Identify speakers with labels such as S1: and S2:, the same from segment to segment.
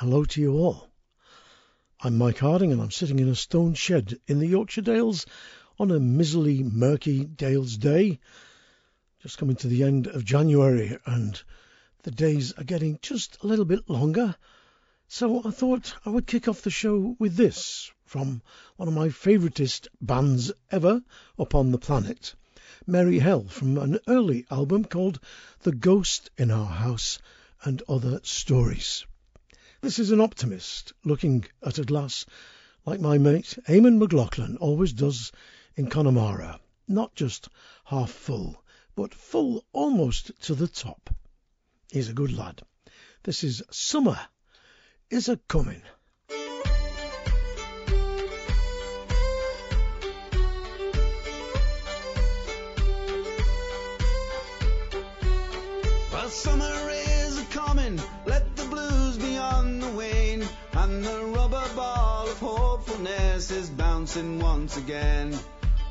S1: hello to you all. I'm Mike Harding and I'm sitting in a stone shed in the Yorkshire Dales on a miserly, murky Dales day. Just coming to the end of January and the days are getting just a little bit longer. So I thought I would kick off the show with this from one of my favouriteest bands ever upon the planet. Merry Hell from an early album called The Ghost in Our House and Other Stories. This is an optimist looking at a glass like my mate Eamon McLaughlin always does in Connemara, not just half full, but full almost to the top. He's a good lad. This is Summer is a Coming.
S2: Well, summer is bouncing once again.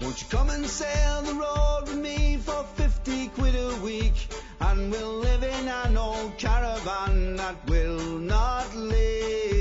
S2: Won't you come and sail the road with me for 50 quid a week? And we'll live in an old caravan that will not leak.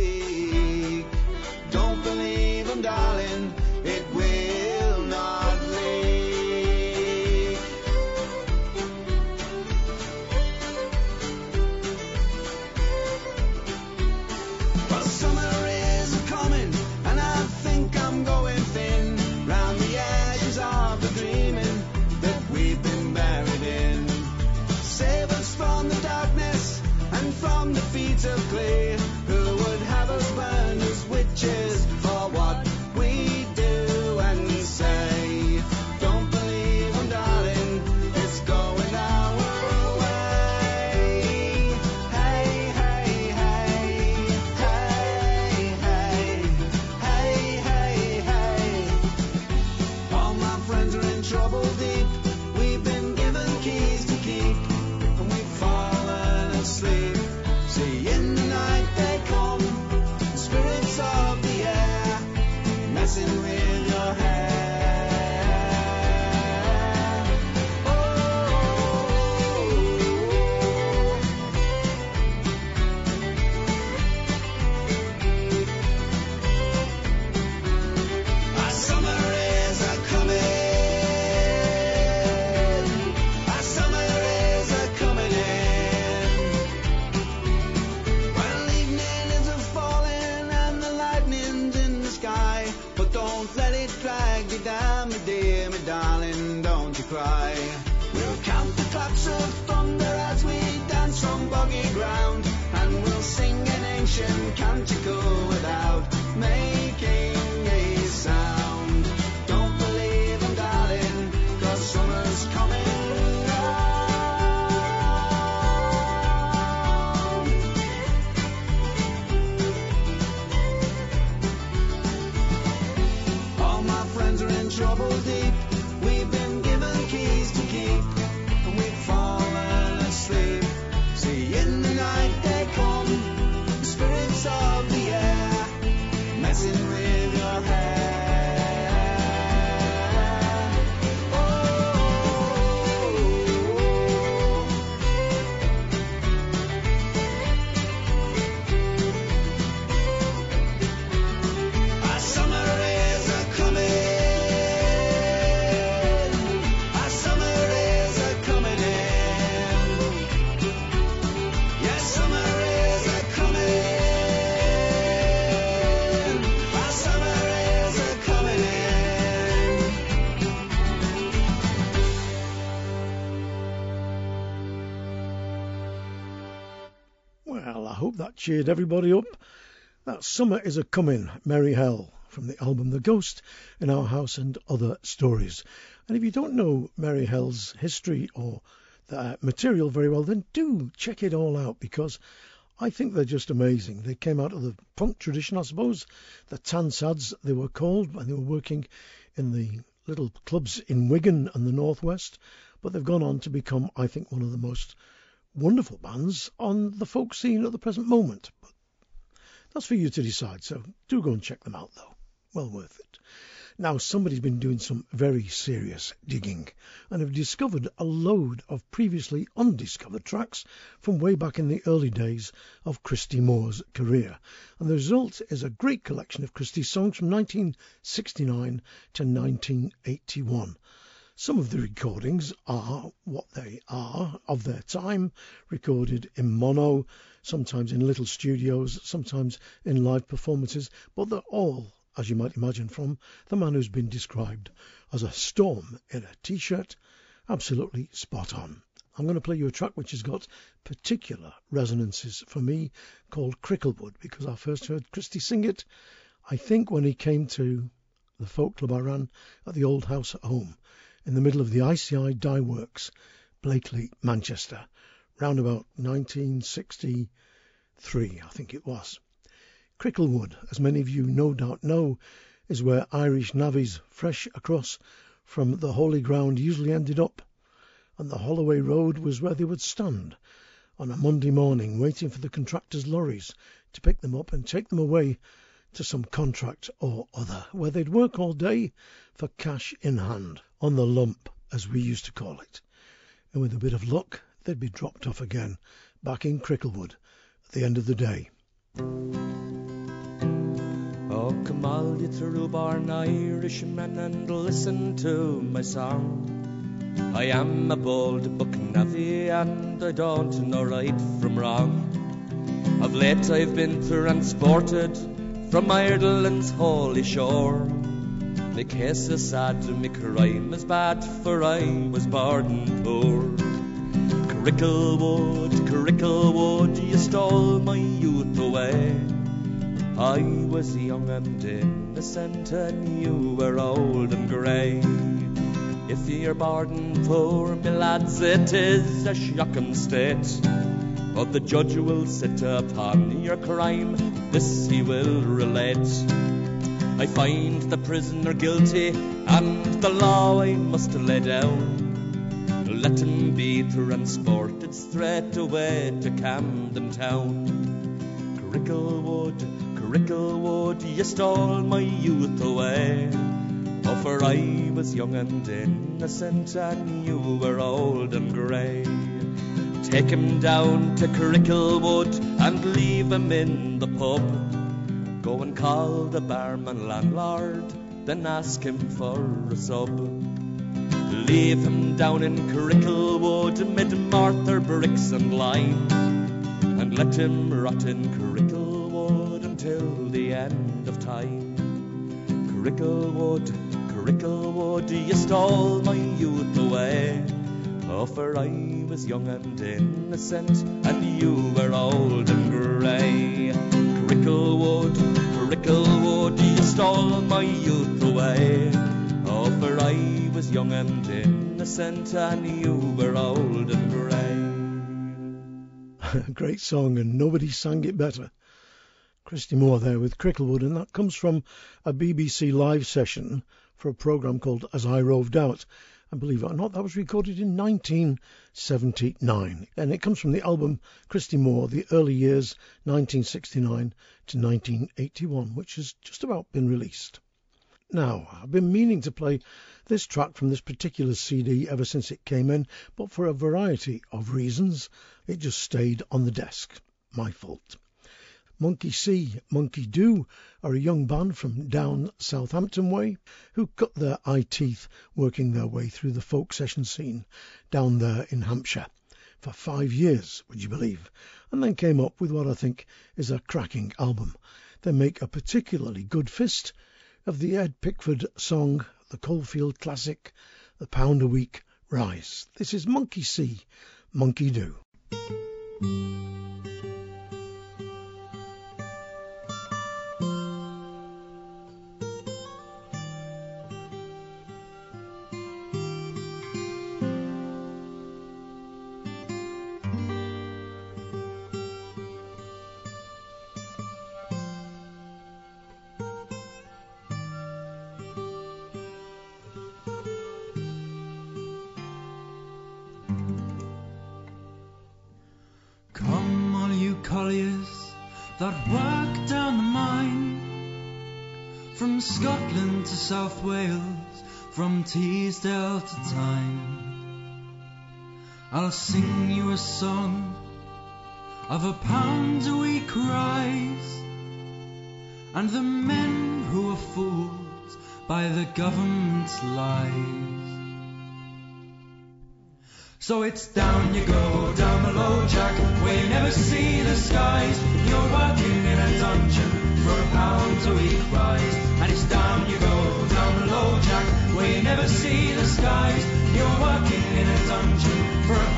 S2: Ancient canticle without
S1: cheered everybody up. That summer is a coming, Merry Hell, from the album The Ghost in Our House and Other Stories. And if you don't know Merry Hell's history or the material very well, then do check it all out because I think they're just amazing. They came out of the punk tradition, I suppose. The Tansads, they were called, and they were working in the little clubs in Wigan and the Northwest. But they've gone on to become, I think, one of the most wonderful bands on the folk scene at the present moment. But that's for you to decide, so do go and check them out, though. Well worth it. Now, somebody's been doing some very serious digging and have discovered a load of previously undiscovered tracks from way back in the early days of Christy Moore's career. And the result is a great collection of Christy's songs from 1969 to 1981. Some of the recordings are what they are of their time, recorded in mono, sometimes in little studios, sometimes in live performances, but they're all as you might imagine from the man who's been described as a storm in a t shirt. Absolutely spot on. I'm going to play you a track which has got particular resonances for me called Cricklewood because I first heard Christy sing it, I think, when he came to the folk club I ran at the old house at home in the middle of the ICI Dye Works, Blackley, Manchester, round about 1963, I think it was. Cricklewood, as many of you no doubt know, is where Irish navvies fresh across from the holy ground usually ended up, and the Holloway Road was where they would stand on a Monday morning waiting for the contractors' lorries to pick them up and take them away to some contract or other, where they'd work all day for cash in hand, on the lump, as we used to call it, and with a bit of luck they'd be dropped off again back in Cricklewood at the end of the day.
S3: Oh, come all you through-born Irishmen and listen to my song. I am a bold buck navvy and I don't know right from wrong. Of late I've been transported from Ireland's holy shore. My case is sad, my crime is bad, for I was born poor. Cricklewood, Cricklewood, you stole my youth away. I was young and innocent, and you were old and grey. If you're born poor, me lads, it is a shocking state. But the judge will sit upon your crime, this he will relate. I find the prisoner guilty, and the law I must lay down. Let him be transported straight away to Camden Town. Cricklewood, Cricklewood, you stole my youth away. Oh, for I was young and innocent, and you were old and grey. Take him down to Cricklewood and leave him in the pub. Call the barman landlord, then ask him for a sub. Leave him down in Cricklewood mid Martha bricks and lime, and let him rot in Cricklewood until the end of time. Cricklewood, Cricklewood, you stole my youth away. Oh, for I was young and innocent, and you were old and grey. Cricklewood, Cricklewood, you stole my youth away. Oh, for I was young and innocent, and you were old and grey.
S1: Great song, and nobody sang it better. Christy Moore there with Cricklewood, and that comes from a BBC live session for a programme called As I Roved Out. And believe it or not, that was recorded in 1979. And it comes from the album Christy Moore, the early years 1969 to 1981, which has just about been released. Now, I've been meaning to play this track from this particular CD ever since it came in, but for a variety of reasons, it just stayed on the desk. My fault. Monkey See, Monkey Do are a young band from down Southampton way who cut their eye teeth working their way through the folk session scene down there in Hampshire for five years, would you believe, and then came up with what I think is a cracking album. They make a particularly good fist of the Ed Pickford song, the Coalfield classic, The Pound a Week Rise. This is Monkey See, Monkey Do.
S4: South Wales, from Teesdale to Tyne. I'll sing you a song of a pound a week rise, and the men who are fooled by the government's lies. So it's down you go, down below, Jack, where you never see the skies. You're working in a dungeon for a pound a week rise. And it's down you go, You never see the skies. You're working in a dungeon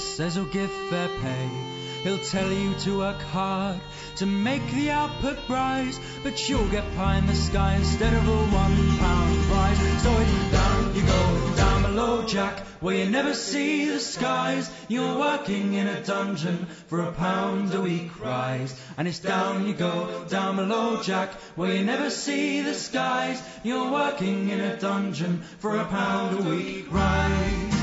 S4: says he'll give fair pay. He'll tell you to work hard to make the output rise, but you'll get pie in the sky instead of a one pound prize. So it's down you go, down below, Jack, where you never see the skies. You're working in a dungeon for a pound a week rise. And it's down you go, down below, Jack, where you never see the skies. You're working in a dungeon for a pound a week rise.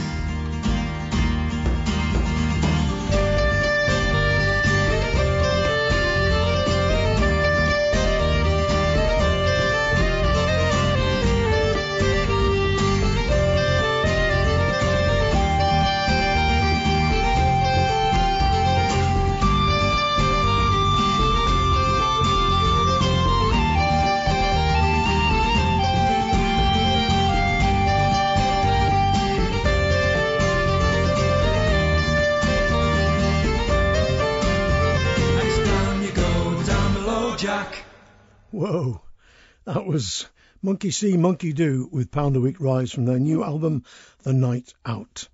S1: That was Monkey See, Monkey Do with Pound a Week Rise from their new album, The Night Out.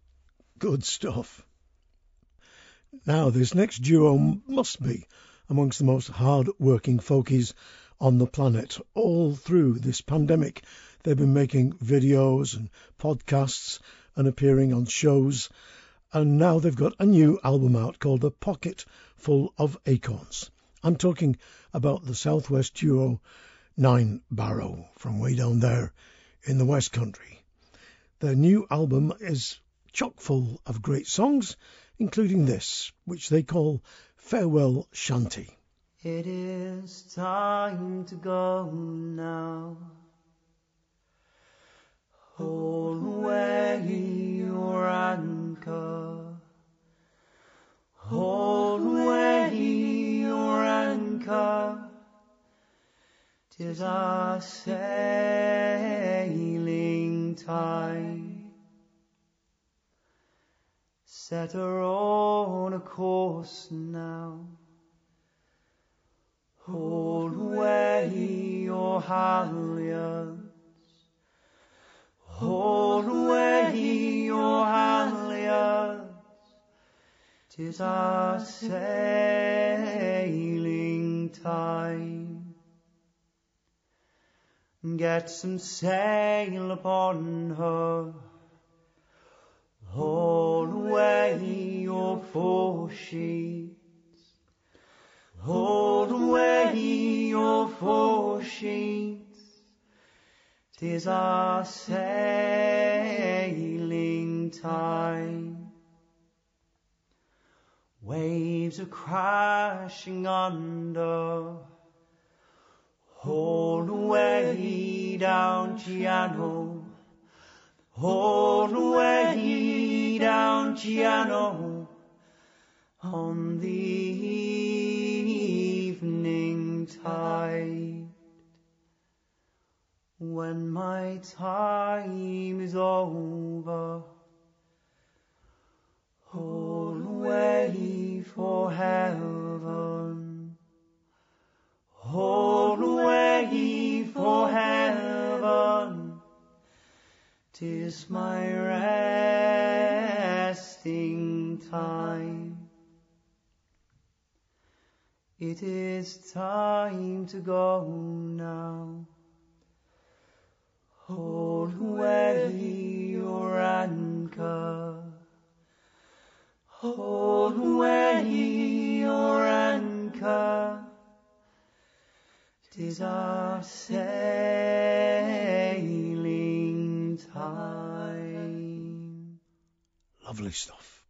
S1: Good stuff. Now, this next duo must be amongst the most hard working folkies on the planet. All through this pandemic, they've been making videos and podcasts and appearing on shows. And now they've got a new album out called A Pocket Full of Acorns. I'm talking about the Southwest duo Ninebarrow from way down there in the West Country. Their new album is chock full of great songs, including this, which they call Farewell Shanty.
S5: It is time to go now. Hold away your anchor. Hold away your anchor. Tis our sailing tide. Set her on a course now. Hold away your halyards. Hold away your halyards. Tis our sailing time. Get some sail upon her. Hold away your foresheets. Hold away your foresheets. Tis our sailing time. Waves are crashing under. Hold away down Giano. Hold away down Giano on the evening tide. When my time is over, hold away for heaven. Hold away for heaven. Tis my resting time. It is time to go now. Hold away your anchor. Hold away your anchor. Tis our sailing time.
S1: Lovely stuff.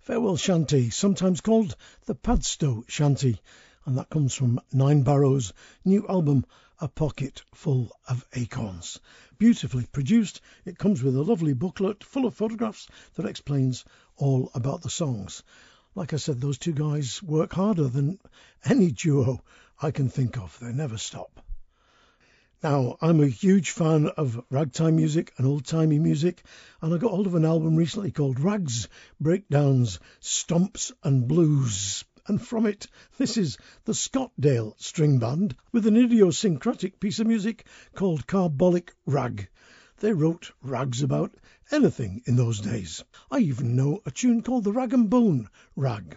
S1: Farewell Shanty, sometimes called the Padstow Shanty, and that comes from Ninebarrow's new album, A Pocket Full of Acorns. Beautifully produced, it comes with a lovely booklet full of photographs that explains all about the songs. Like I said, those two guys work harder than any duo I can think of. They never stop. Now, I'm a huge fan of ragtime music and old timey music, and I got hold of an album recently called Rags, Breakdowns, Stomps and Blues. And from it, this is the Scottdale String Band with an idiosyncratic piece of music called Carbolic Rag. They wrote rags about anything in those days. I even know a tune called the Rag and Bone Rag.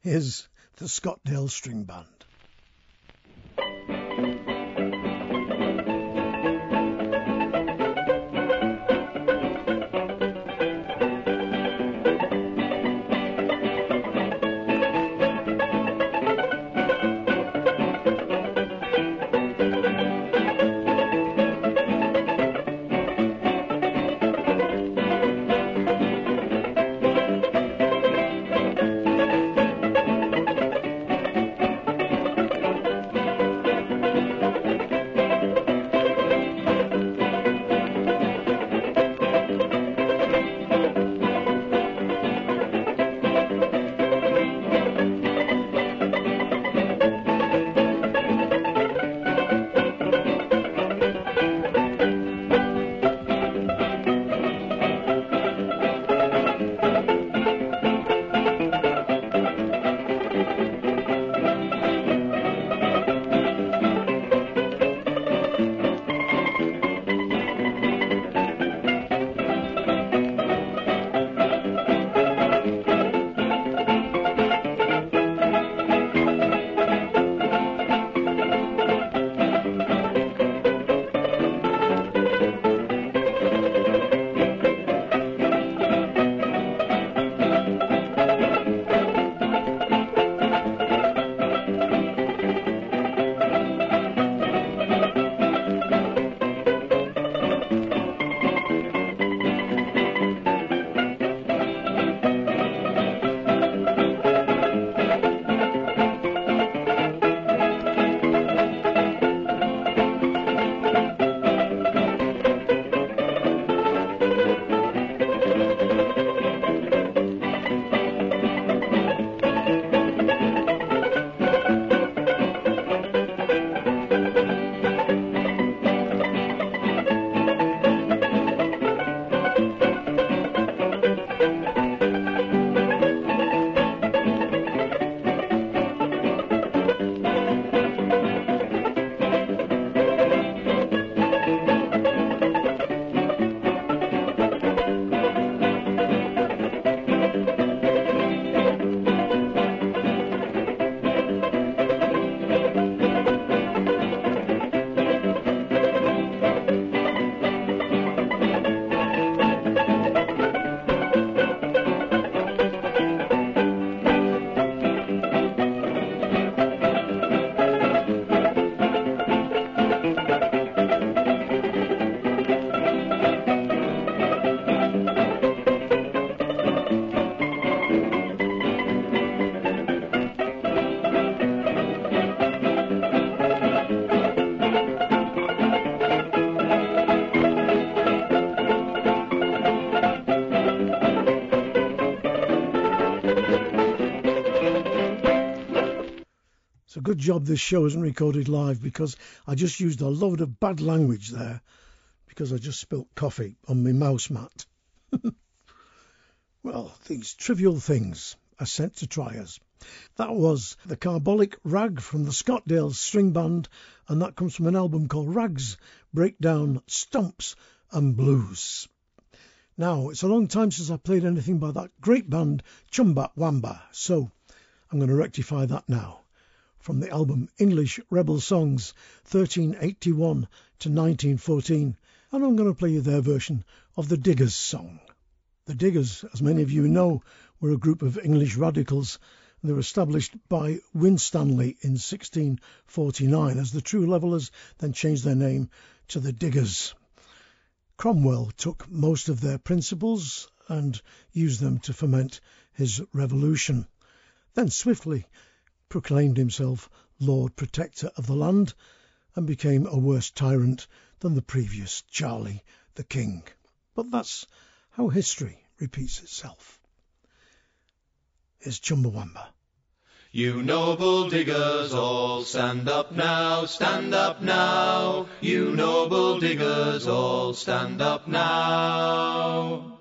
S1: Here's the Scottdale String Band. Good job this show isn't recorded live because I just used a load of bad language there because I just spilt coffee on my mouse mat. well, these trivial things are sent to try us. That was the Carbolic Rag from the Scottdale String Band, and that comes from an album called Rags Breakdown Stomps and Blues. Now, it's a long time since I played anything by that great band Chumbawamba, so I'm going to rectify that now. From the album English Rebel Songs 1381 to 1914, and I'm going to play you their version of the Diggers song. The Diggers, as many of you know, were a group of English radicals. They were established by Winstanley in 1649 as the True Levellers, then changed their name to the Diggers. Cromwell took most of their principles and used them to foment his revolution, then swiftly proclaimed himself Lord Protector of the land and became a worse tyrant than the previous Charlie the King. But that's how history repeats itself. Here's Chumbawamba.
S6: You noble diggers all, stand up now, stand up now. You noble diggers all, stand up now.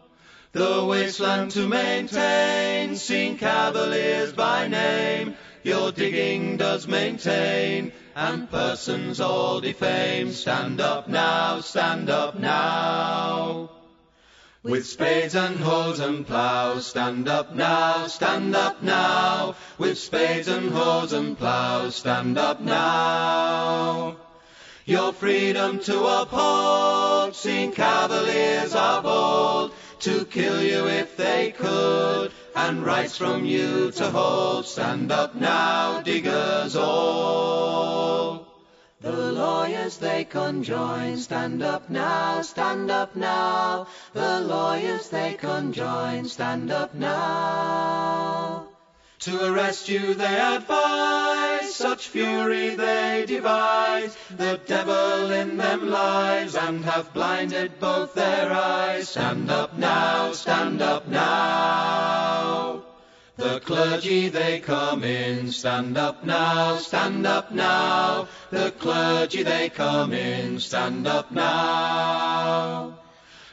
S6: The wasteland to maintain, seen cavaliers by name, your digging does maintain, and persons all defame. Stand up now, stand up now. With spades and hoes and ploughs, stand up now, stand up now. With spades and hoes and ploughs, stand up now. Your freedom to uphold, seen cavaliers of old, to kill you if they could, and rights from you to hold. Stand up now, diggers all. The lawyers they conjoin, stand up now, stand up now. The lawyers they conjoin, stand up now. To arrest you they advise, such fury they devise. The devil in them lies, and have blinded both their eyes. Stand up now, stand up now. The clergy they come in, stand up now, stand up now. The clergy they come in, stand up now.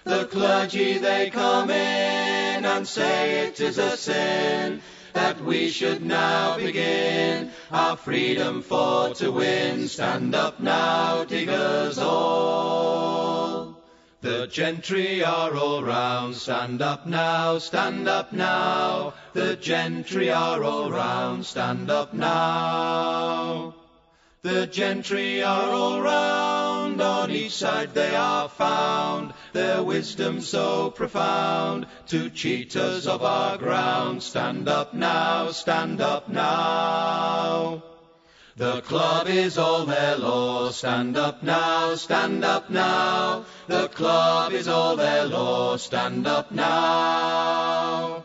S6: The clergy they come in and say it is a sin that we should now begin our freedom for to win. Stand up now, diggers all. The gentry are all round, stand up now, stand up now. The gentry are all round, stand up now. The gentry are all round, on each side they are found, their wisdom so profound, to cheat us of our ground. Stand up now, stand up now. The club is all their law. Stand up now, stand up now. The club is all their law. Stand up now.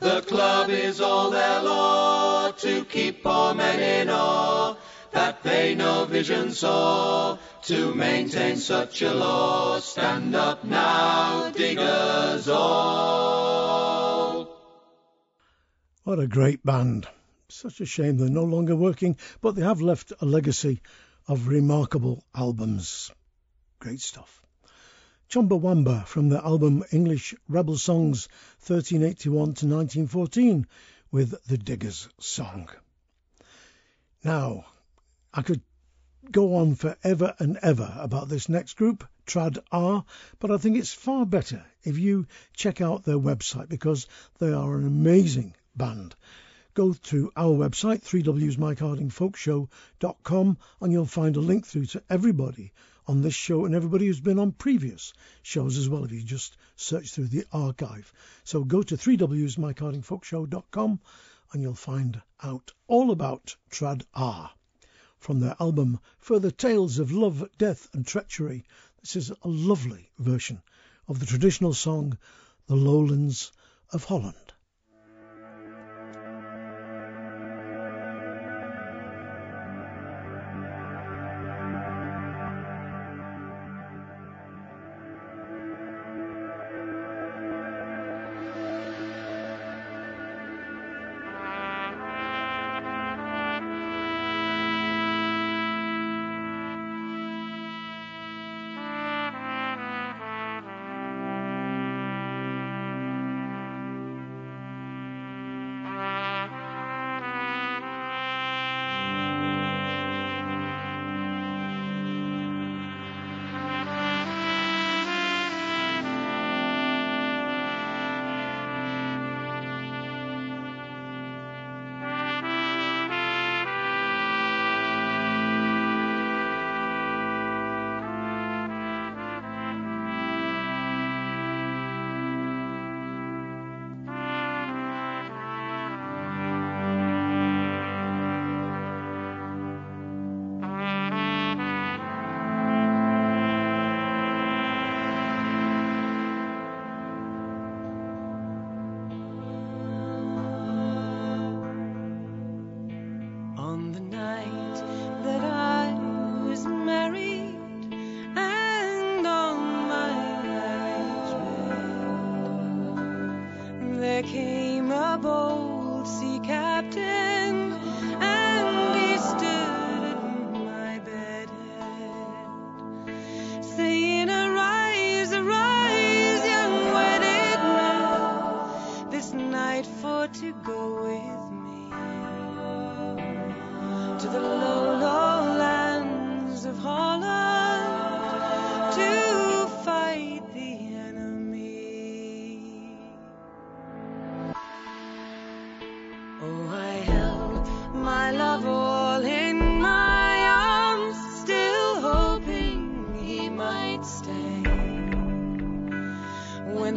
S6: The club is all their law to keep poor men in awe that they no vision saw to maintain such a law. Stand up now, diggers all.
S1: What a great band. Such a shame they're no longer working, but they have left a legacy of remarkable albums. Great stuff. Chumbawamba from the album English Rebel Songs 1381 to 1914 with the Diggers song. Now, I could go on forever and ever about this next group, Trad Arr, but I think it's far better if you check out their website because they are an amazing band go to our website, 3wsmikehardingfolkshow.com, and you'll find a link through to everybody on this show and everybody who's been on previous shows as well if you just search through the archive. So go to 3wsmikehardingfolkshow.com and you'll find out all about Trad Arr. From their album Further Tales of Love, Death and Treachery, this is a lovely version of the traditional song The Lowlands of Holland.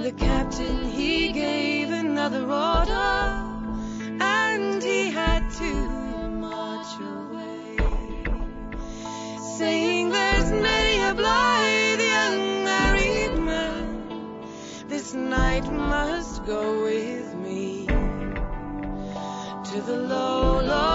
S7: The captain he gave another order, and he had to march away, saying, "There's many a blithe young married man this night must go with me." to the low, low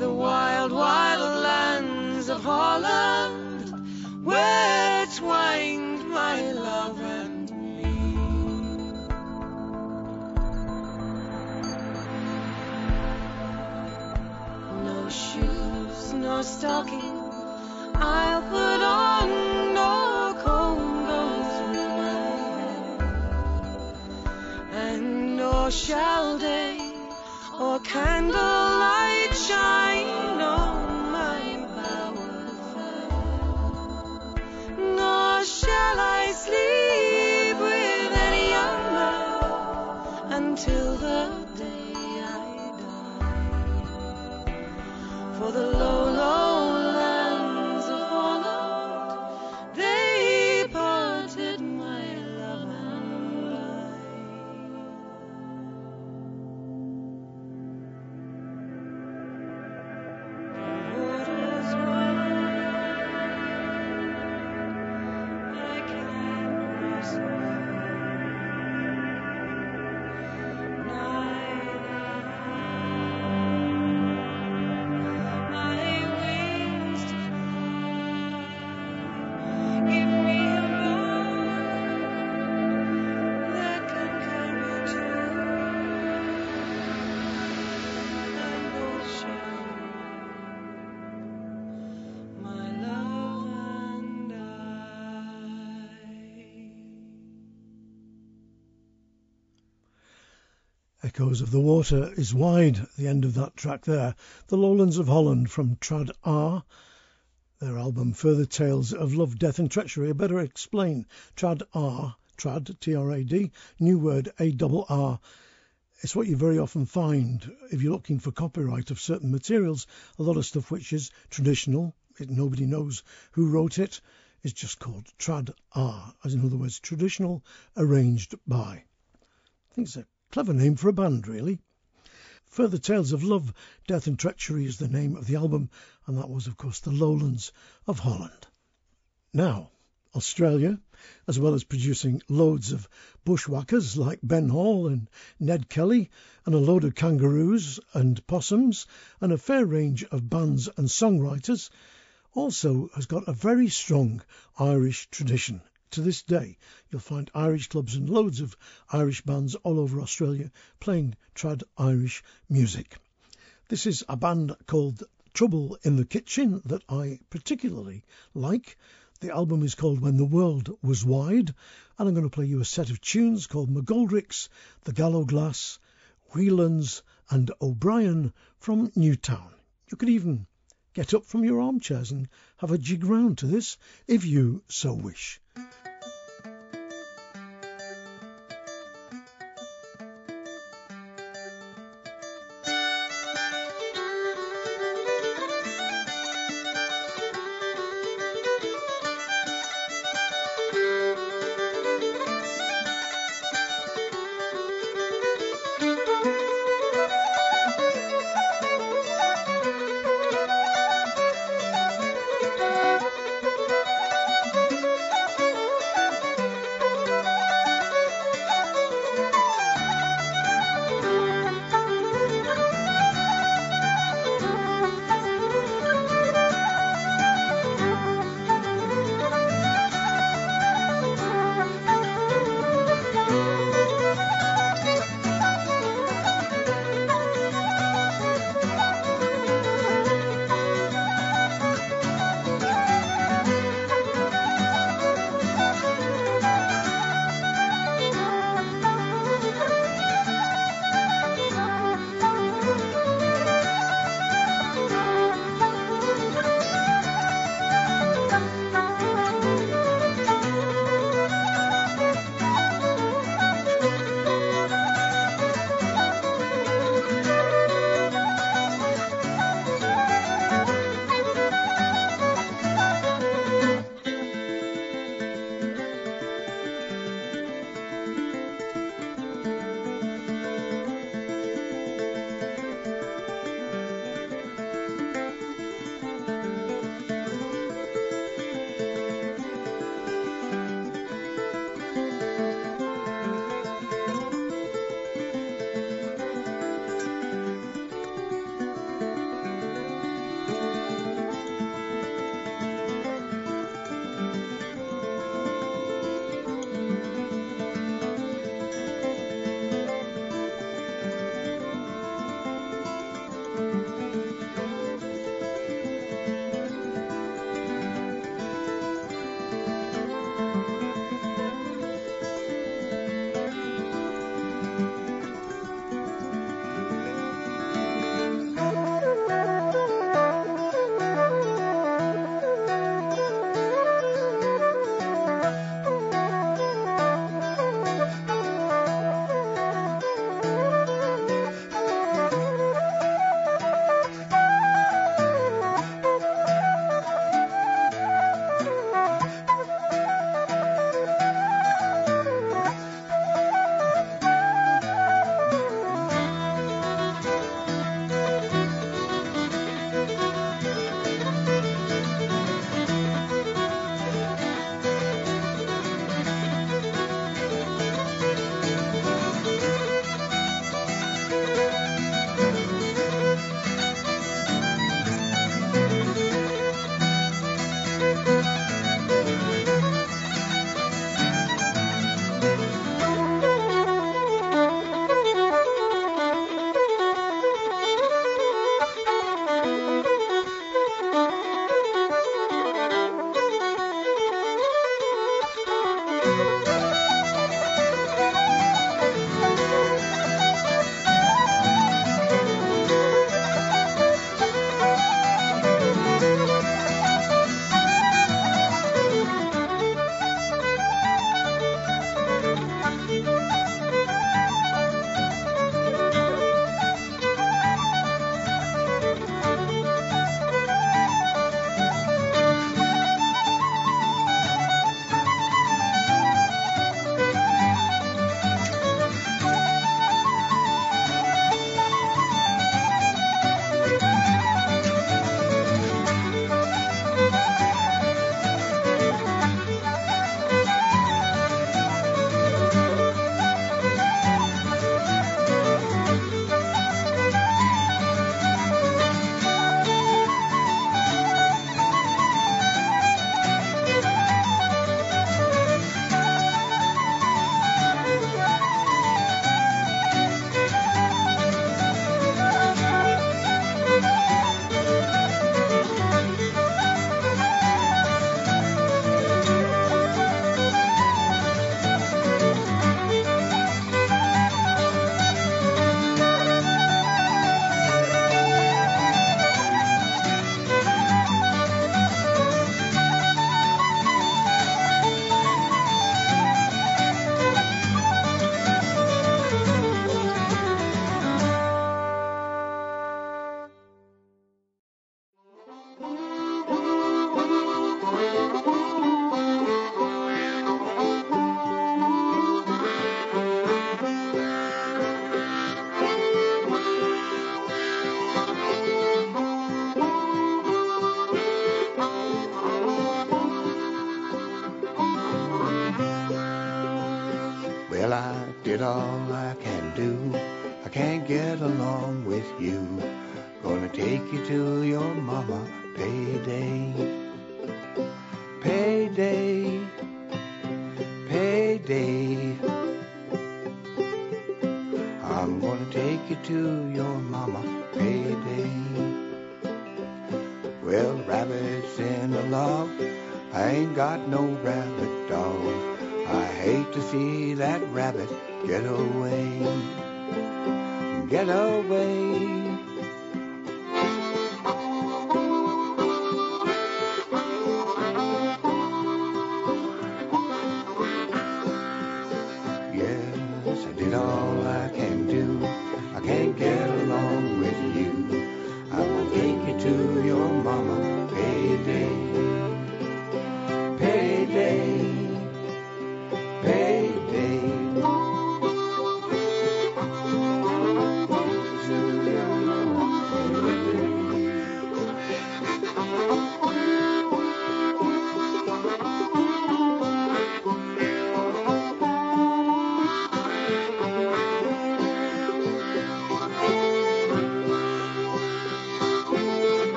S7: the wild, wild lands of Holland where twined my love and me. No shoes, no stocking. I'll put on no hair, and nor shall day or candlelight shine on my nor shall I sleep with any until the day I die. For the low,
S1: Echoes of the Water is wide, the end of that track there. The Lowlands of Holland from Trad Arr. Their album Further Tales of Love, Death and Treachery. I better explain. Trad Arr, Trad, T-R-A-D, new word A-double-R. It's what you very often find if you're looking for copyright of certain materials. A lot of stuff which is traditional, it, nobody knows who wrote it. it, is just called Trad Arr, as in other words, traditional, arranged by. I think it's a clever name for a band, really. Further Tales of Love, Death and Treachery is the name of the album, and that was, of course, the lowlands of Holland. Now, Australia, as well as producing loads of bushwhackers like Ben Hall and Ned Kelly, and a load of kangaroos and possums, and a fair range of bands and songwriters, also has got a very strong Irish tradition. To this day, you'll find Irish clubs and loads of Irish bands all over Australia playing trad Irish music. This is a band called Trouble in the Kitchen that I particularly like. The album is called When the World Was Wide, and I'm going to play you a set of tunes called McGoldricks, The Gallowglass, Whelan's, and O'Brien from Newtown. You could even get up from your armchairs and have a jig round to this if you so wish.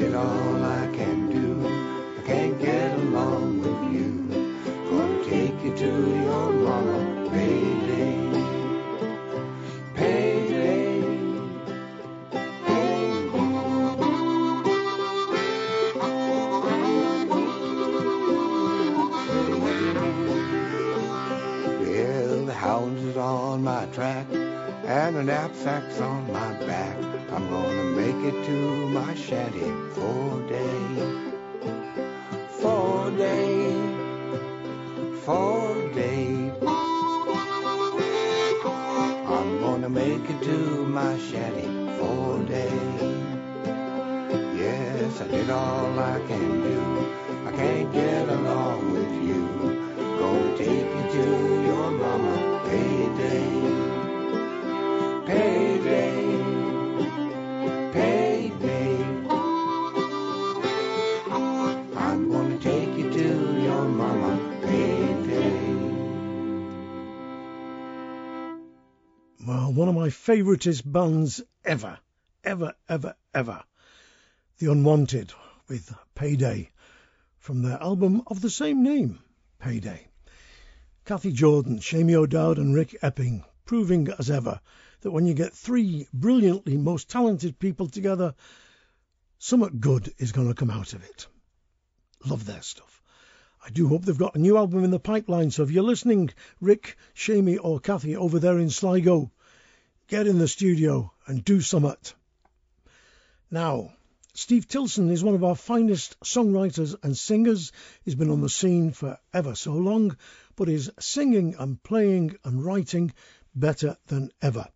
S8: Did all I can do. I can't get along with you. Gonna take you to your mama. And the knapsack's on my back. I'm gonna make it to my shanty for day. For day. For day. I'm gonna make it to my shanty for day. Yes, I did all I can do. I can't get along with you. Gonna take you to your mama. Payday. Payday. Payday. I'm gonna take you to your mama. Payday.
S1: Well, one of my favouriteest bands ever, ever, ever, ever. The Unwanted with Payday from their album of the same name, Payday. Cathy Jordan, Seamie O'Dowd, and Rick Epping proving as ever that when you get three brilliantly most talented people together, something good is going to come out of it. Love their stuff. I do hope they've got a new album in the pipeline, so if you're listening, Rick, Seamie, or Cathy over there in Sligo, get in the studio and do something. Now, Steve Tilston is one of our finest songwriters and singers. He's been on the scene for ever so long, but is singing and playing and writing better than ever.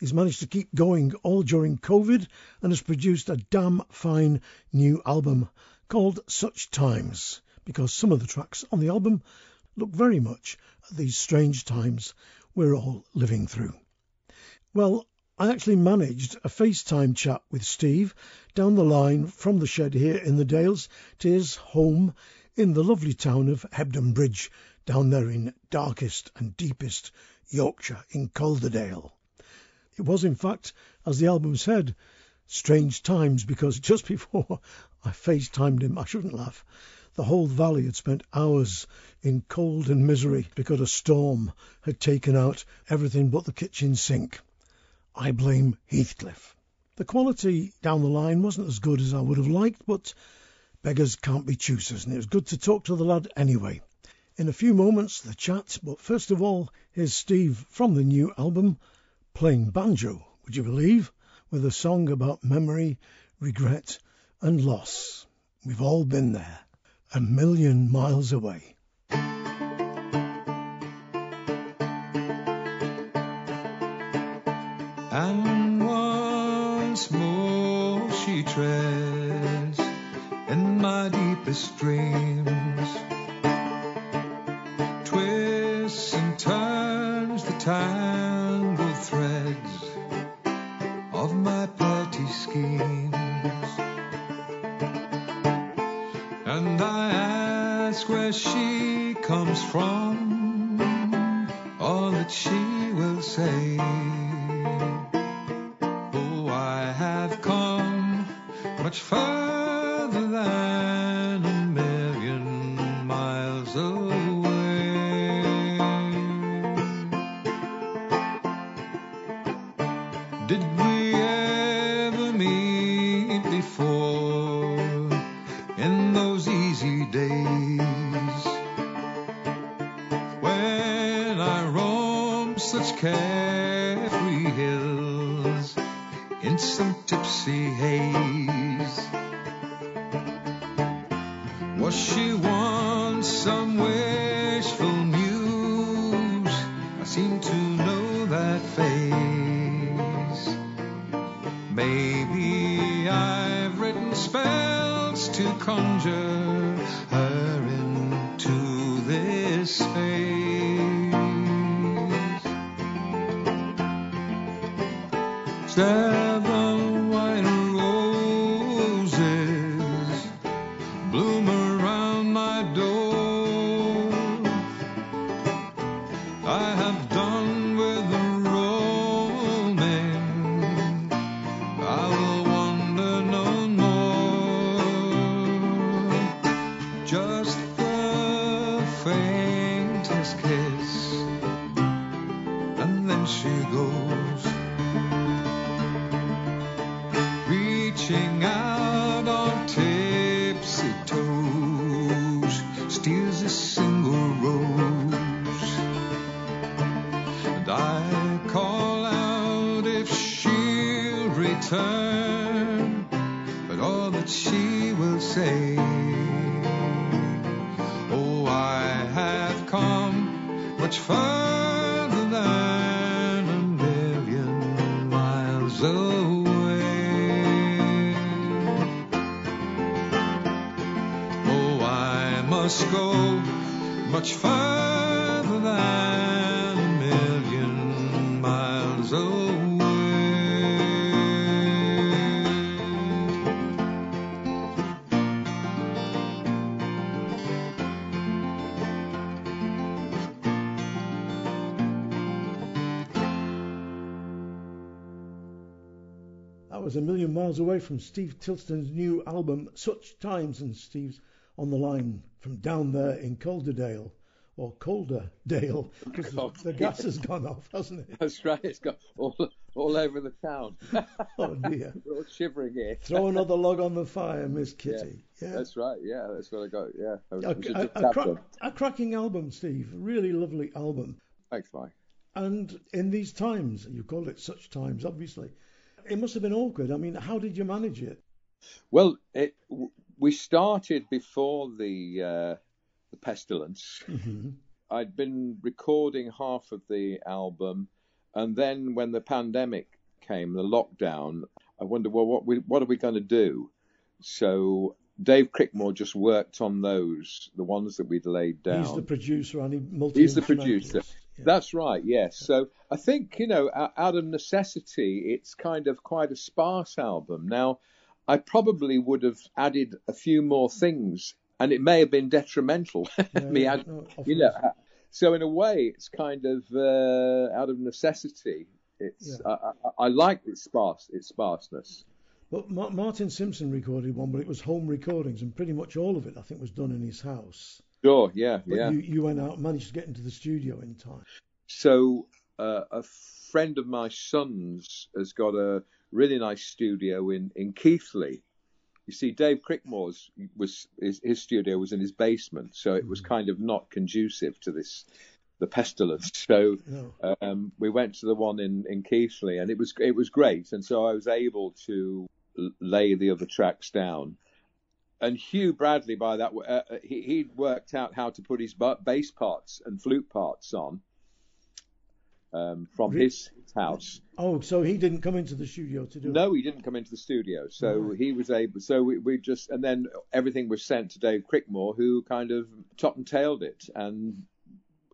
S1: He's managed to keep going all during COVID and has produced a damn fine new album called Such Times, because some of the tracks on the album look very much at these strange times we're all living through. Well, I actually managed a FaceTime chat with Steve down the line from the shed here in the Dales to his home in the lovely town of Hebden Bridge, down there in darkest and deepest Yorkshire in Calderdale. It was, in fact, as the album said, strange times because just before I FaceTimed him, I shouldn't laugh, the whole valley had spent hours in cold and misery because a storm had taken out everything but the kitchen sink. I blame Heathcliff. The quality down the line wasn't as good as I would have liked, but beggars can't be choosers, and it was good to talk to the lad anyway. In a few moments, the chat, but first of all, here's Steve from the new album, playing banjo, would you believe, with a song about memory, regret, and loss. We've all been there, a million miles away.
S9: And once more she treads in my deepest dreams. Where she comes from, all that she will say. Oh, I have come much further than a million miles away. Did we some tipsy haze? Miles away
S1: from Steve Tilston's new album, Such Times, and Steve's on the line from down there in Calderdale, or Calderdale, because the, oh. the gas has gone off, hasn't it?
S10: That's right. It's got all all over the town.
S1: Oh dear.
S10: We're all shivering here.
S1: Throw another log on the fire, Miss Kitty. Yeah.
S10: That's right. Yeah, that's what I got. Yeah. I
S1: A,
S10: we should
S1: a- a cra- a cracking album, Steve. Really lovely album.
S10: Thanks, Mike.
S1: And in these times, you call it such times, obviously, it must have been awkward. I mean, how did you manage it?
S10: Well, it, we started before the uh, the pestilence.
S1: Mhm.
S10: I'd been recording half of the album, and then when the pandemic came, the lockdown, I wondered, well, what we, what are we going to do? So Dave Crickmore just worked on those, the ones that we'd laid down.
S1: He's the producer and he multi
S10: He's the producer. That's right, yes. So I think, you know, out of necessity, it's kind of quite a sparse album. Now, I probably would have added a few more things, and it may have been detrimental. me
S1: yeah,
S10: add,
S1: no,
S10: you know, so in a way, it's kind of uh, out of necessity. It's I, I, I like its sparse, its sparseness.
S1: But Martin Simpson recorded one, but it was home recordings, and pretty much all of it, I think, was done in his house.
S10: Sure, yeah,
S1: But
S10: yeah.
S1: you, you went out, and managed to get into the studio in time.
S10: So uh, a friend of my son's has got a really nice studio in in Keighley. You see, Dave Crickmore's was his, his studio was in his basement, so it was kind of not conducive to this the pestilence. So
S1: No.
S10: um, we went to the one in in Keighley, and it was it was great. And so I was able to lay the other tracks down. And Hugh Bradley, by that, uh, uh, he, he'd worked out how to put his bass parts and flute parts on um, from his house.
S1: Oh, so he didn't come into the studio to do it.
S10: No, he didn't come into the studio, so he was able. So we, we just and then everything was sent to Dave Crickmore, who kind of top and tailed it, and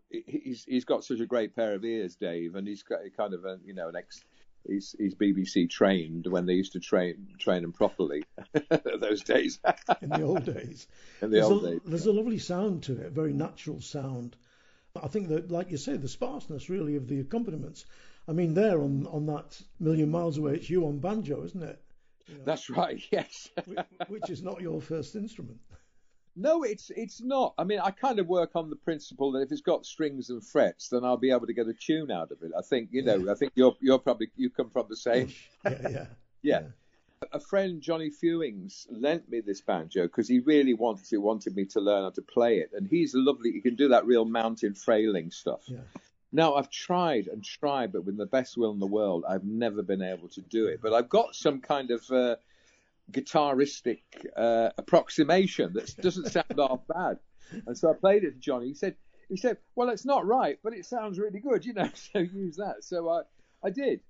S10: he's he's got such a great pair of ears, Dave, and he's got kind of a you know an ex. He's, he's BBC trained when they used to train train him properly those days.
S1: in the old days.
S10: In the
S1: there's
S10: old
S1: a,
S10: days.
S1: There's a lovely sound to it, a very natural sound. I think that, like you say, the sparseness really of the accompaniments. I mean, there on on that Million Miles Away, it's you on banjo, isn't it?
S10: That's right. Yes.
S1: Which is not your first instrument.
S10: No, it's it's not. I mean, I kind of work on the principle that if it's got strings and frets, then I'll be able to get a tune out of it. I think you know. I think you're you're probably you come from the same.
S1: Yeah, yeah.
S10: Yeah. A friend, Johnny Fewings, lent me this banjo because he really wanted to, wanted me to learn how to play it, and he's lovely. He can do that real mountain frailing stuff.
S1: Yeah.
S10: Now I've tried and tried, but with the best will in the world, I've never been able to do it. But I've got some kind of uh, guitaristic uh, approximation that doesn't sound half bad. And so I played it to Johnny. He said, he said, well, it's not right, but it sounds really good, you know. So use that. So I, I did.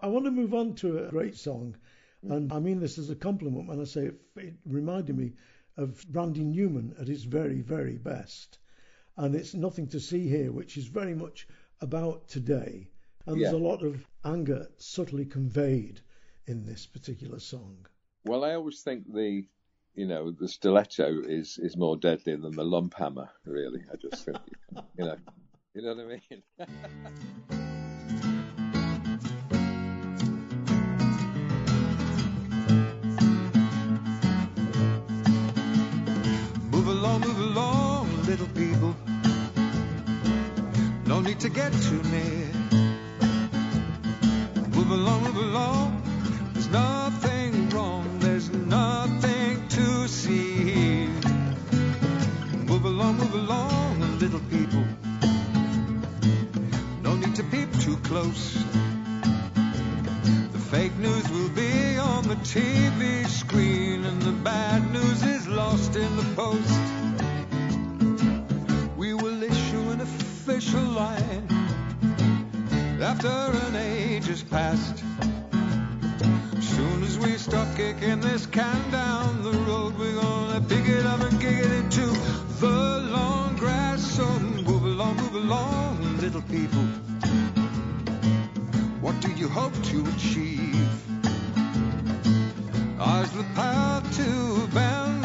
S1: I want to move on to a great song, and I mean this as a compliment when I say it, it reminded me of Randy Newman at his very, very best. And it's Nothing to See Here, which is very much about today. And there's a lot of anger subtly conveyed in this particular song.
S10: Well, I always think the, you know, the stiletto is is more deadly than the lump hammer. Really, I just think, you know, you know what I mean.
S9: Move along, move along, little people. No need to get too near. Move along, move along. There's nothing close. The fake news will be on the TV screen, and the bad news is lost in the post. We will issue an official line after an age has passed. Soon as we start kicking this can down the road, we're gonna pick it up and kick it into the long grass. So move along, move along, little people. What do you hope to achieve? Ours the power to bend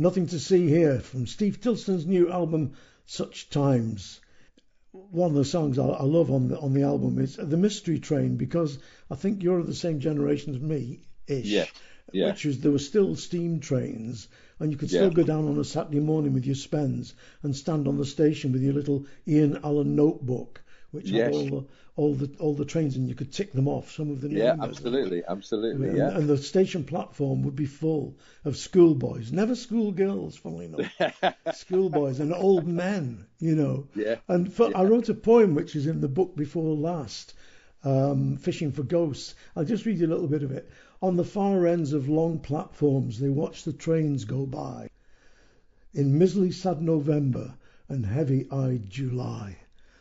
S9: Nothing to see here
S1: from Steve Tilston's new album, Such Times. One of the songs I, I love on the on the album is The Mystery Train because I think you're of the same generation as me, ish.
S10: Yeah, yeah.
S1: Which was there were still steam trains, and you could still
S10: Yeah.
S1: go down on a Saturday morning with your spens and stand on the station with your little Ian Allan notebook, which
S10: Yes.
S1: had all the all the all the trains, and you could tick them off. Some of the
S10: Yeah,
S1: numbers.
S10: absolutely, absolutely.
S1: And,
S10: Yeah.
S1: and the station platform would be full of schoolboys, never schoolgirls, funnily enough. schoolboys and old men, you know.
S10: Yeah.
S1: And for, I wrote a poem which is in the book before last, um, Fishing for Ghosts. I'll just read you a little bit of it. On the far ends of long platforms, they watch the trains go by. In miserly sad November and heavy eyed July.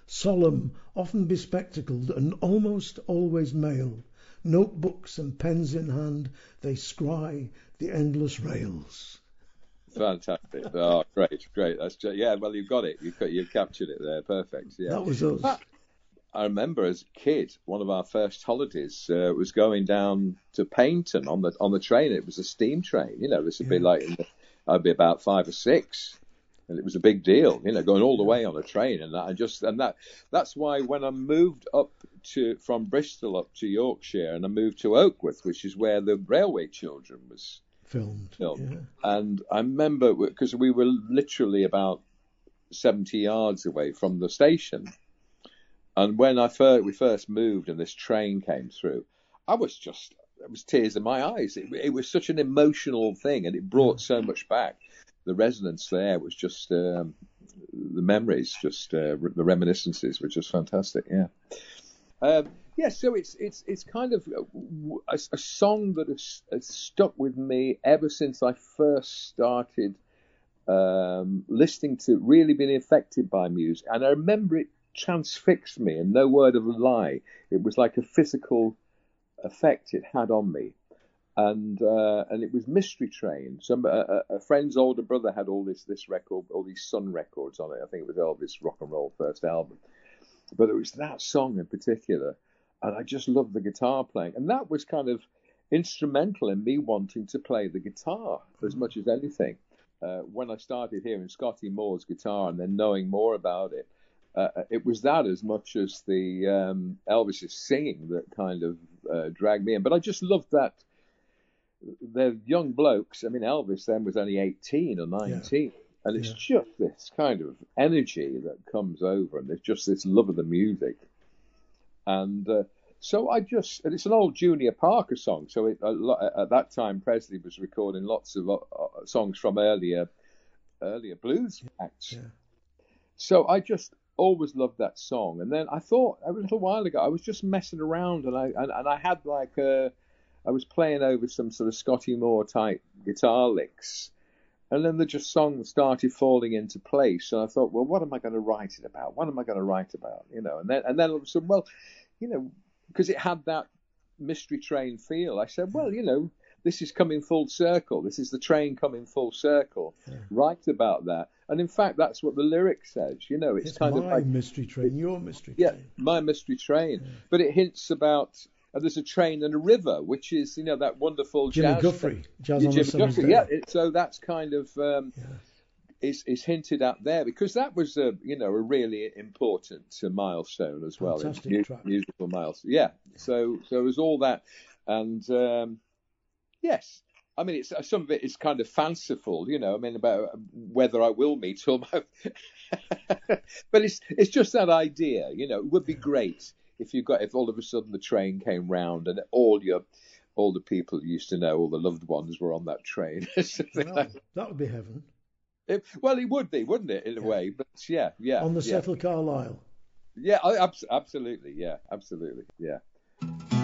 S1: Solemn, often bespectacled, and almost always male. Notebooks and pens in hand, they scry the endless rails.
S10: Fantastic. Oh, great, great. That's ju- yeah. Well, you've got it. You've got, you've captured it there. Perfect. Yeah.
S1: That was us.
S10: But I remember as a kid, one of our first holidays uh, was going down to Paignton on the on the train. It was a steam train. You know, this would be like in the, I'd be about five or six, and it was a big deal. You know, going all the way on a train, and that I just and that that's why when I moved up to from Bristol up to Yorkshire, and I moved to Oakworth, which is where the Railway Children was
S1: Filmed.
S10: filmed.
S1: Yeah.
S10: And I remember because we were literally about 70 yards away from the station. And when I first, we first moved and this train came through, I was just, it was tears in my eyes. It, it was such an emotional thing and it brought so much back. The resonance there was just, um, the memories, just uh, re- the reminiscences were just fantastic. Yeah. Um, yeah, so it's it's it's kind of a, a, a song that has, has stuck with me ever since I first started um, listening to, really being affected by music, and I remember it transfixed me, and no word of a lie. It was like a physical effect it had on me, and uh, and it was Mystery Train. Some a, a friend's older brother had all this this record, all these Sun records on it. I think it was Elvis' rock and roll first album, but it was that song in particular, and I just loved the guitar playing, and that was kind of instrumental in me wanting to play the guitar as much as anything. Uh, when I started hearing Scotty Moore's guitar and then knowing more about it, uh, it was that as much as the um, Elvis's singing that kind of uh, dragged me in. But I just loved that they're young blokes. I mean, Elvis then was only 18 or 19. And it's just this kind of energy that comes over, and there's just this love of the music. And uh, so I just, and it's an old Junior Parker song. So it, at that time, Presley was recording lots of uh, songs from earlier, earlier blues acts. So I just always loved that song. And then I thought a little while ago, I was just messing around, and I and, and I had like a, I was playing over some sort of Scotty Moore type guitar licks. And then the just song started falling into place, and I thought, well, what am I going to write it about? What am I going to write about? You know, and then and then all of a sudden, well, you know, because it had that mystery train feel, I said, well, you know, this is coming full circle. This is the train coming full circle. Write about that, and in fact, that's what the lyric says. You know, it's,
S1: It's
S10: kind
S1: my
S10: of like
S1: mystery train, your mystery
S10: yeah,
S1: train.
S10: my mystery train. But it hints about uh, there's a train and a river, which is you know that wonderful
S1: Jimmy
S10: jazz
S1: Giuffre, Jazz
S10: Yeah,
S1: on
S10: Jimmy
S1: Summer's
S10: Giuffre,
S1: Day.
S10: yeah. It, so that's kind of um, is is hinted at there because that was a you know a really important uh, milestone as well,
S1: Fantastic
S10: mu-
S1: track.
S10: musical milestone. Yeah. So so it was all that, and um, yes. I mean, it's some of it is kind of fanciful, you know. I mean, about whether I will meet or but it's it's just that idea, you know. It would be great if you got if all of a sudden the train came round and all your all the people you used to know, all the loved ones were on that train.
S1: Well,
S10: like-
S1: that would be heaven.
S10: it, well, it would be, wouldn't it, in a way? But yeah, yeah,
S1: On the
S10: yeah.
S1: Settle Carlisle.
S10: Yeah, absolutely, yeah, absolutely, yeah.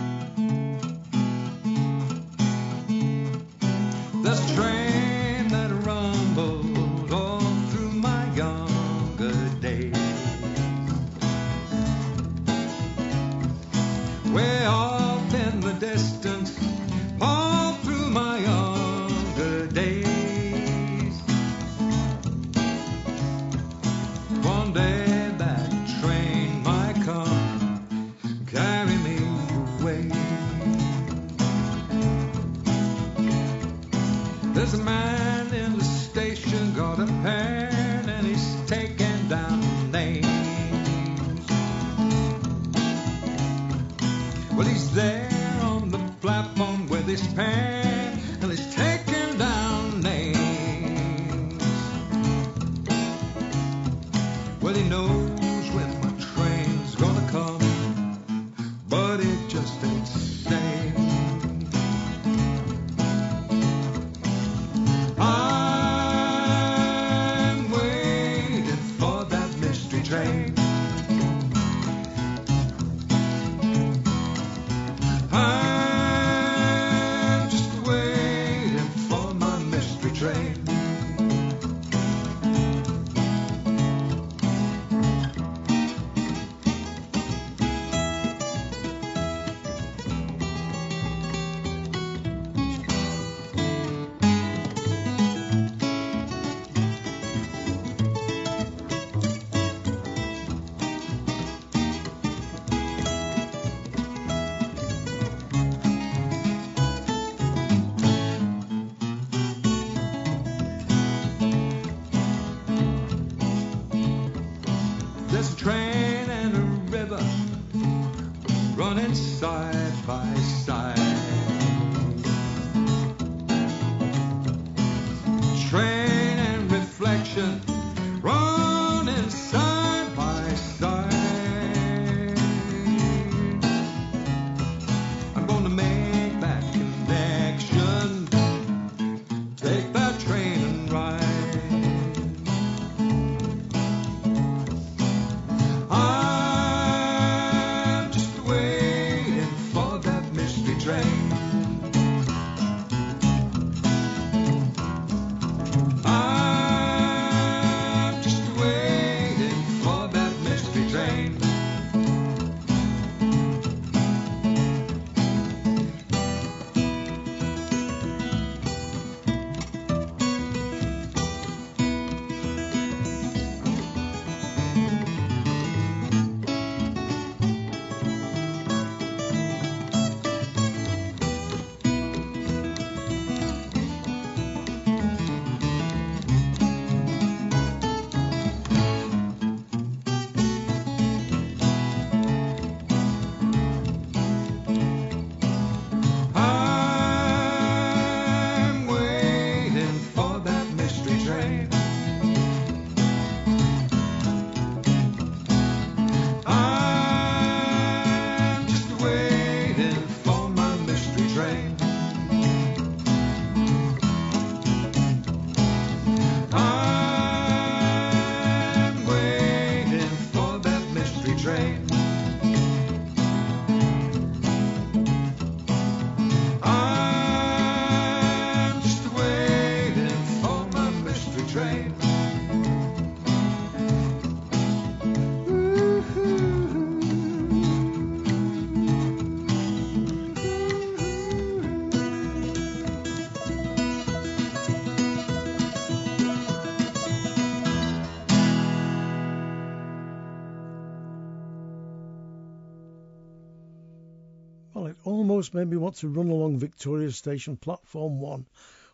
S1: Made me want to run along Victoria Station platform one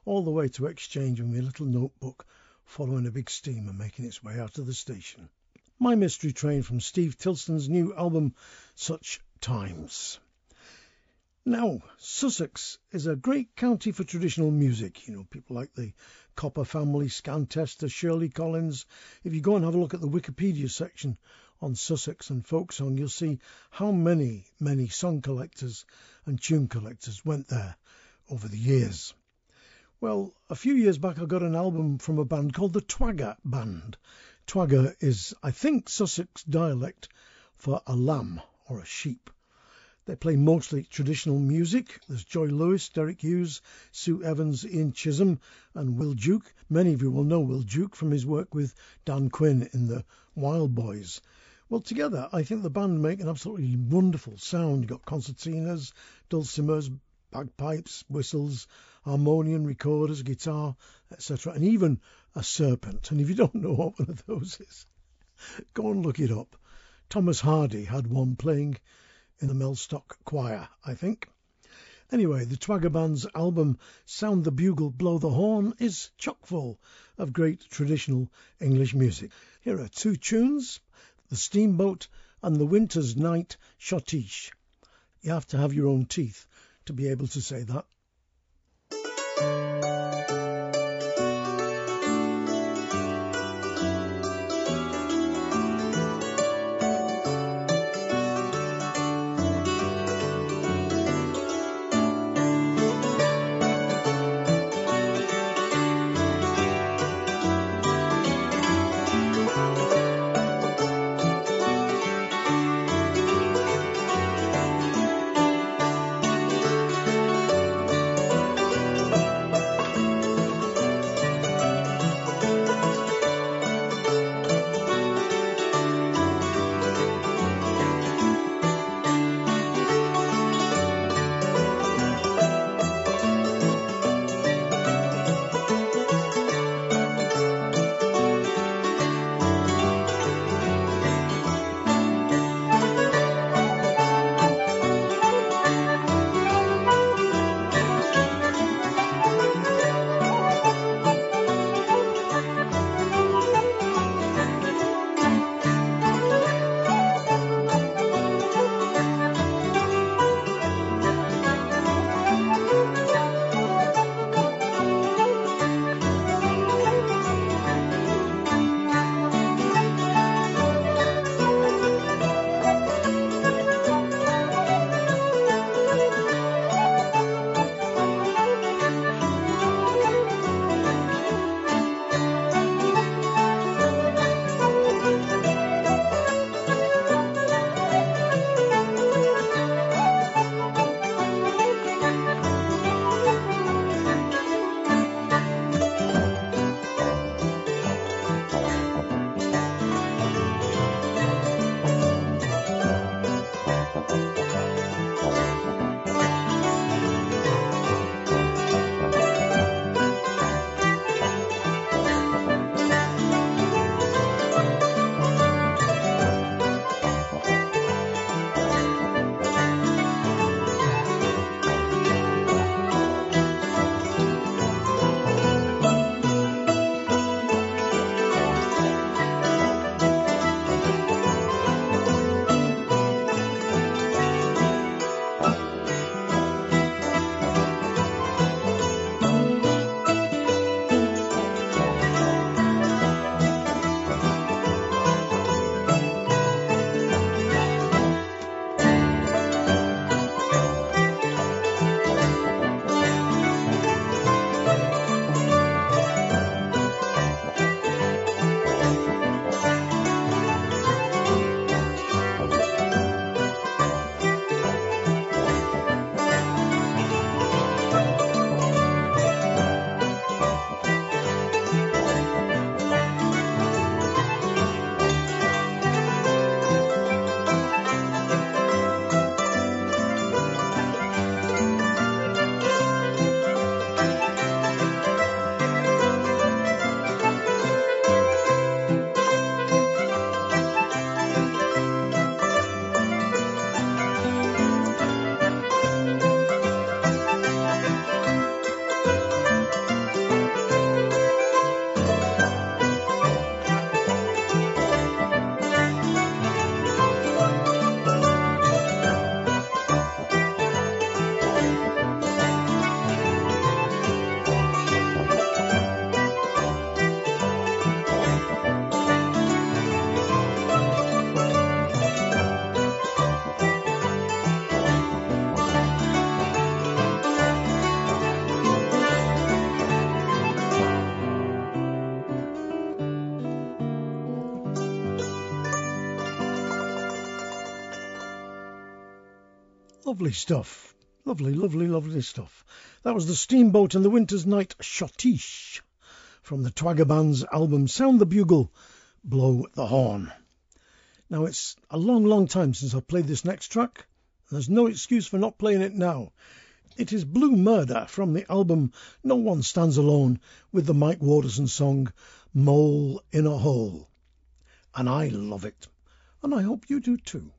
S1: all the way to exchange with my little notebook, following a big steamer making its way out of the station. My Mystery Train from Steve Tilston's new album, Such Times. Now, Sussex is a great county for traditional music. You know, people like the Copper family, Scan Tester, Shirley Collins. If you go and have a look at the Wikipedia section on Sussex and folk song, you'll see how many, many song collectors and tune collectors went there over the years. Well, a few years back, I got an album from a band called the Twagger Band. Twagger is, I think, Sussex dialect for a lamb or a sheep. They play mostly traditional music. There's Joy Lewis, Derek Hughes, Sue Evans, Ian Chisholm, and Will Duke. Many of you will know Will Duke from his work with Dan Quinn in the Wild Boys. Well, together, I think the band make an absolutely wonderful sound. You've got concertinas, dulcimers, bagpipes, whistles, harmonium, recorders, guitar, etc., and even a serpent. And if you don't know what one of those is, go and look it up. Thomas Hardy had one playing in the Mellstock Choir, I think. Anyway, the Twagger Band's album Sound the Bugle, Blow the Horn is chock full of great traditional English music. Here are two tunes The Steamboat and The Winter's Night Schottische. You have to have your own teeth to be able to say that. Lovely stuff. Lovely, lovely, lovely stuff. That was the Steamboat and the Winter's Night Schottische from the Twagger Band's album Sound the Bugle, Blow the Horn. Now it's a long, long time since I played this next track, and there's no excuse for not playing it now. It is Blue Murder from the album No One Stands Alone with the Mike Waterson song Mole in a Hole. And I love it, and I hope you do too.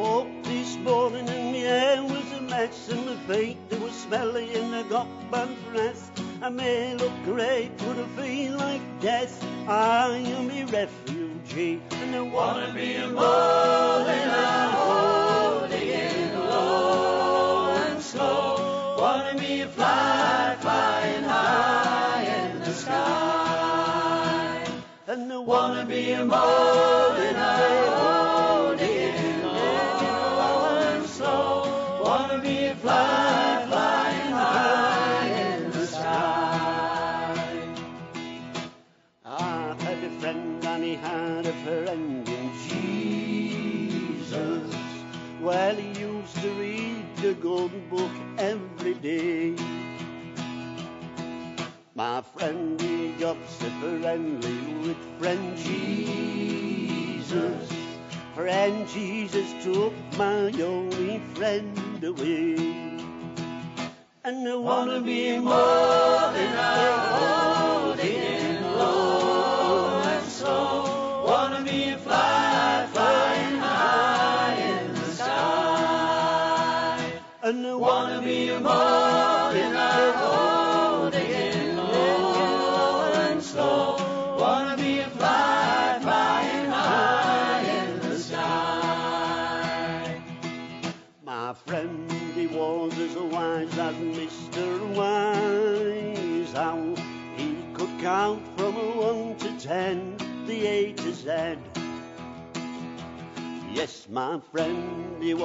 S11: Woke this morning and my hair was a mess and my feet they were smelly and I got bad breath. I may look great, but I feel like death. I am a refugee and I wanna be a mole in a hole, digging low and slow. Wanna be a fly flying high in the sky. And I wanna be a mole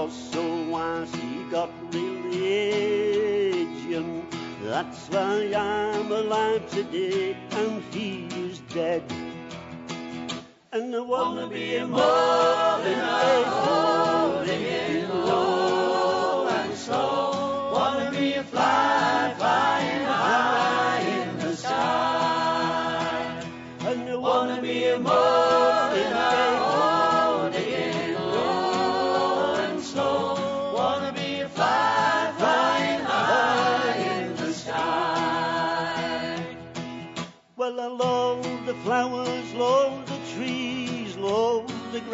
S11: so wise, he got religion. That's why I'm alive today, and he is dead. And I wanna be a more than a holding low oh, and slow. Wanna be a fly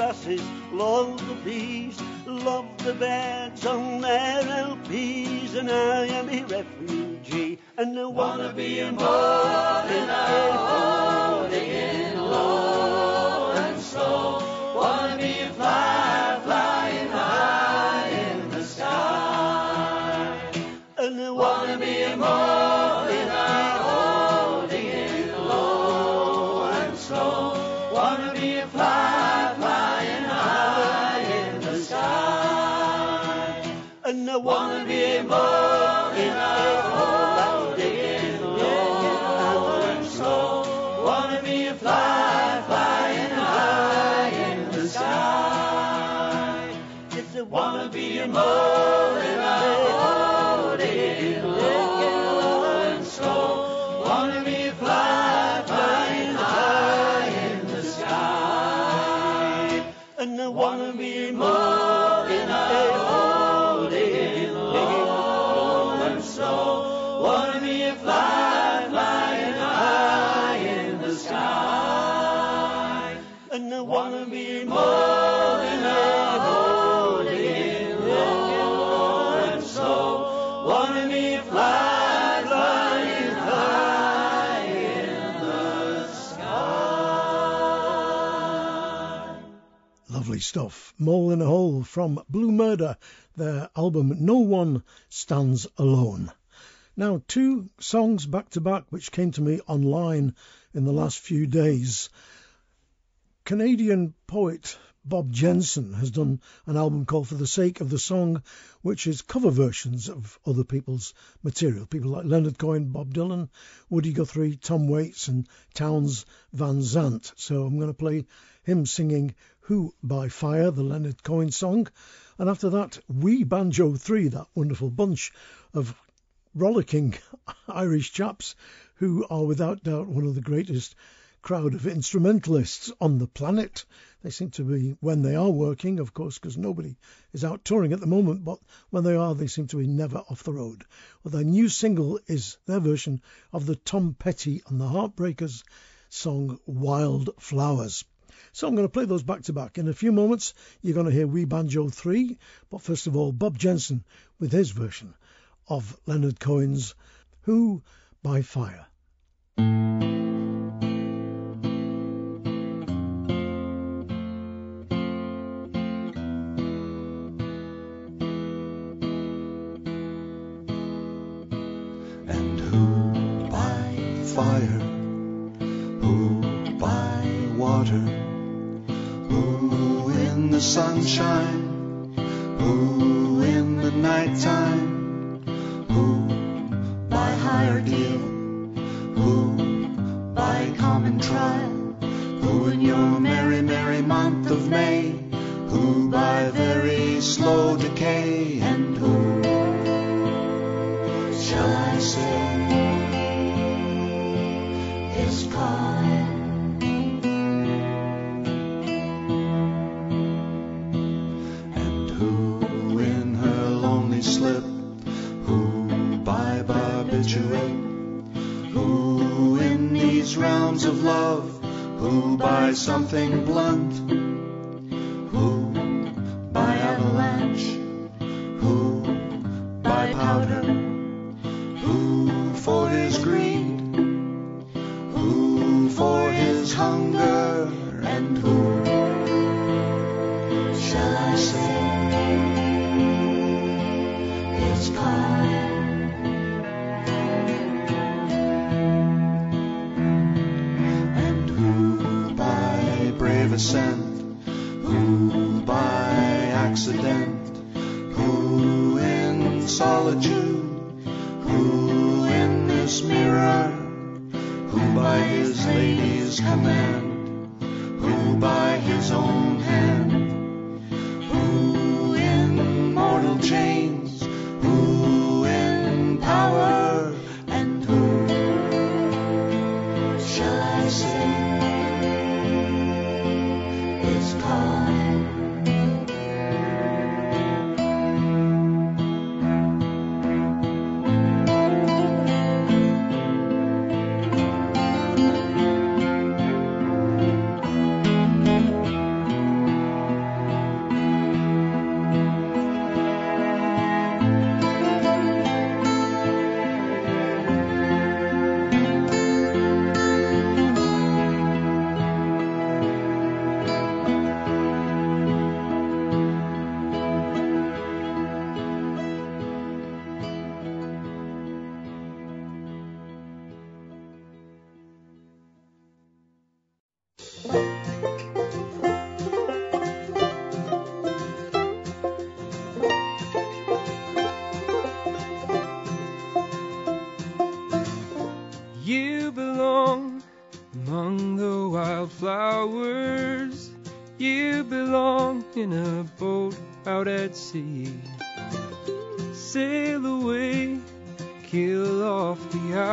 S11: grasses, love the bees, love the birds on their LPs, and I am a refugee, and I wanna be a a holding low and slow. Wanna be a fly wanna be more
S1: stuff. Mole in a Hole from Blue Murder, their album No One Stands Alone. Now, two songs back to back which came to me online in the last few days. Canadian poet Bob Jensen has done an album called For the Sake of the Song, which is cover versions of other people's material. People like Leonard Cohen, Bob Dylan, Woody Guthrie, Tom Waits, and Townes Van Zandt. So I'm going to play him singing Who by Fire, the Leonard Cohen song. And after that, We Banjo 3, that wonderful bunch of rollicking Irish chaps who are without doubt one of the greatest crowd of instrumentalists on the planet. They seem to be, when they are working, of course, because nobody is out touring at the moment, but when they are, they seem to be never off the road. Well, their new single is their version of the Tom Petty and the Heartbreakers song Wild Flowers. So I'm going to play those back to back. In a few moments, you're going to hear We Banjo 3, but first of all, Bob Jensen with his version of Leonard Cohen's Who by Fire.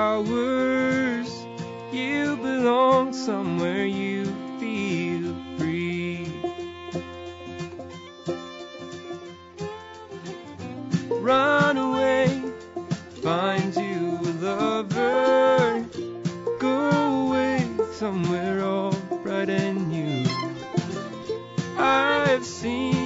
S12: Hours. You belong somewhere you feel free. Run away, find you a lover. Go away somewhere all bright and new. I've seen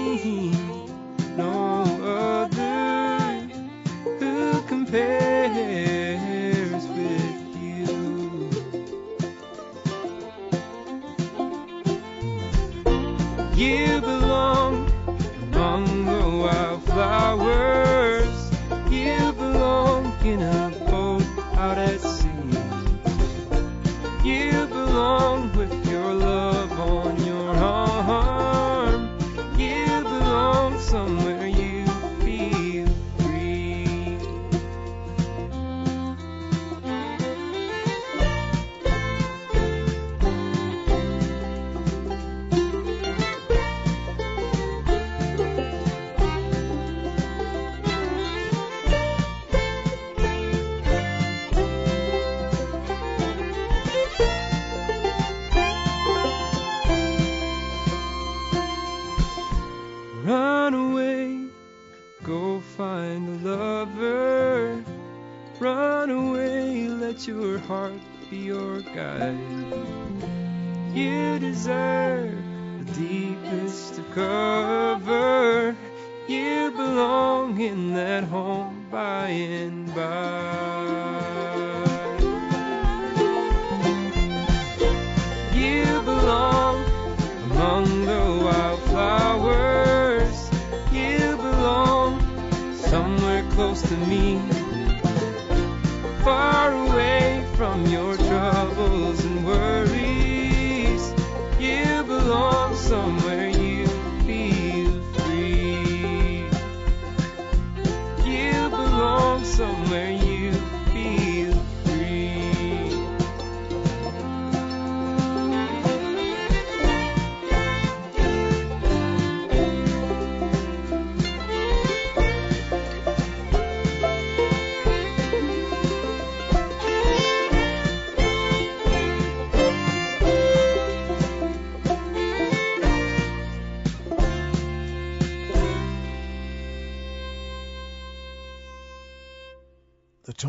S12: heart be your guide. You deserve the deepest of cover.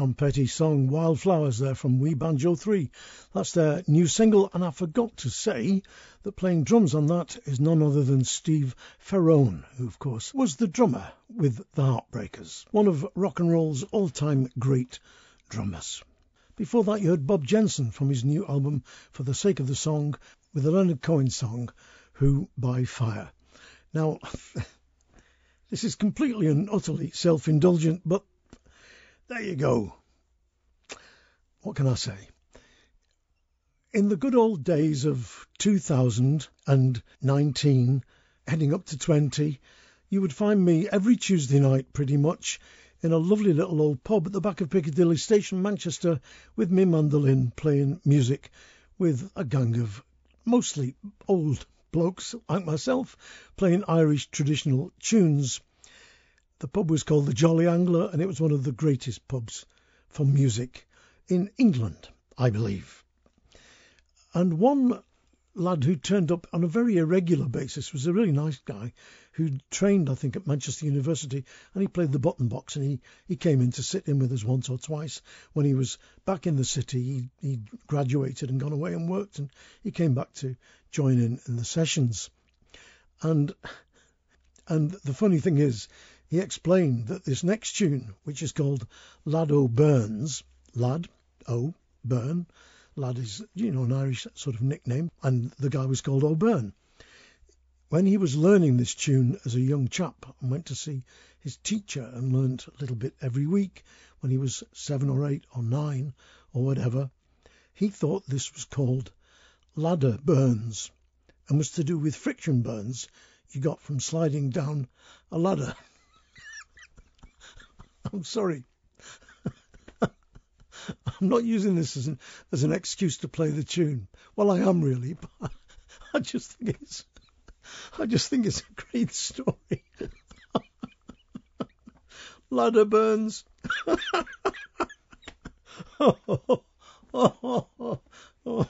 S1: Tom Petty song Wildflowers there from We Banjo 3. That's their new single, and I forgot to say that playing drums on that is none other than Steve Ferrone, who, of course, was the drummer with the Heartbreakers, one of rock and roll's all time great drummers. Before that, you heard Bob Jensen from his new album For the Sake of the Song with the Leonard Cohen song Who by Fire. Now, this is completely and utterly self indulgent, but there you go. What can I say? In the good old days of 2019, heading up to 20, you would find me every Tuesday night pretty much in a lovely little old pub at the back of Piccadilly Station, Manchester, with me mandolin playing music with a gang of mostly old blokes like myself playing Irish traditional tunes. The pub was called the Jolly Angler, and it was one of the greatest pubs for music in England, I believe. And one lad who turned up on a very irregular basis was a really nice guy who trained, I think, at Manchester University, and he played the button box, and he, he came in to sit in with us once or twice when he was back in the city. He he graduated and gone away and worked, and he came back to join in in the sessions. And and the funny thing is, he explained that this next tune, which is called Lad O'Beirne's, Lad O Burn, Lad is you know an Irish sort of nickname, and the guy was called O'Beirne. When he was learning this tune as a young chap and went to see his teacher and learnt a little bit every week when he was seven or eight or nine or whatever, he thought this was called ladder burns and was to do with friction burns you got from sliding down a ladder. I'm sorry. I'm not using this as an as an excuse to play the tune. Well, I am really, but I just think it's I just think it's a great story. Ladder burns. oh, oh, oh, oh, oh.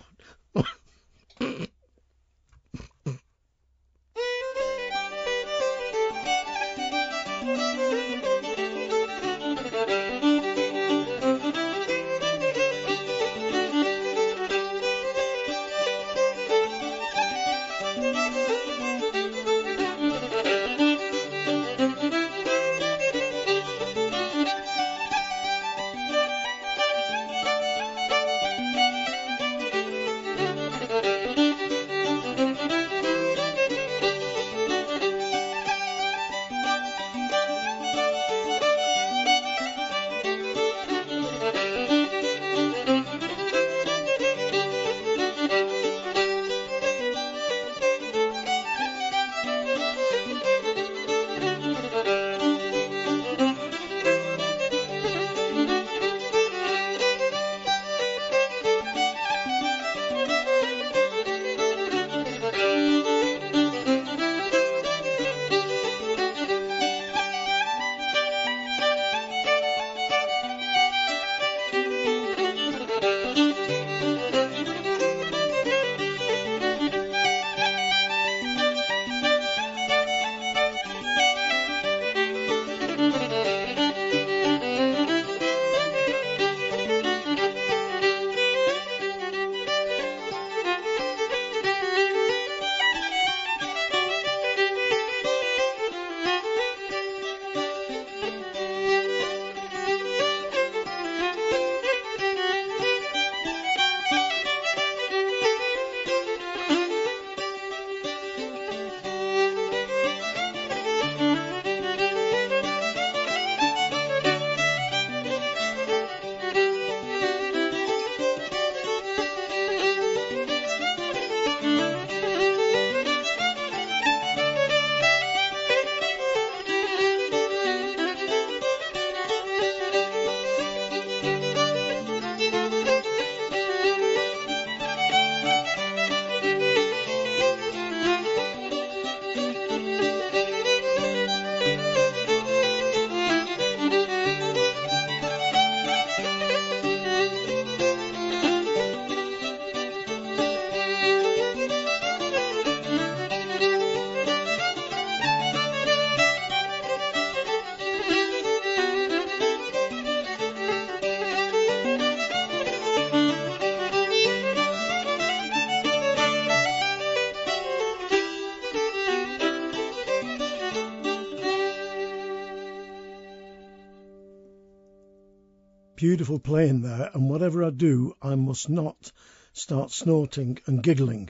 S1: Beautiful playing there, and whatever I do, I must not start snorting and giggling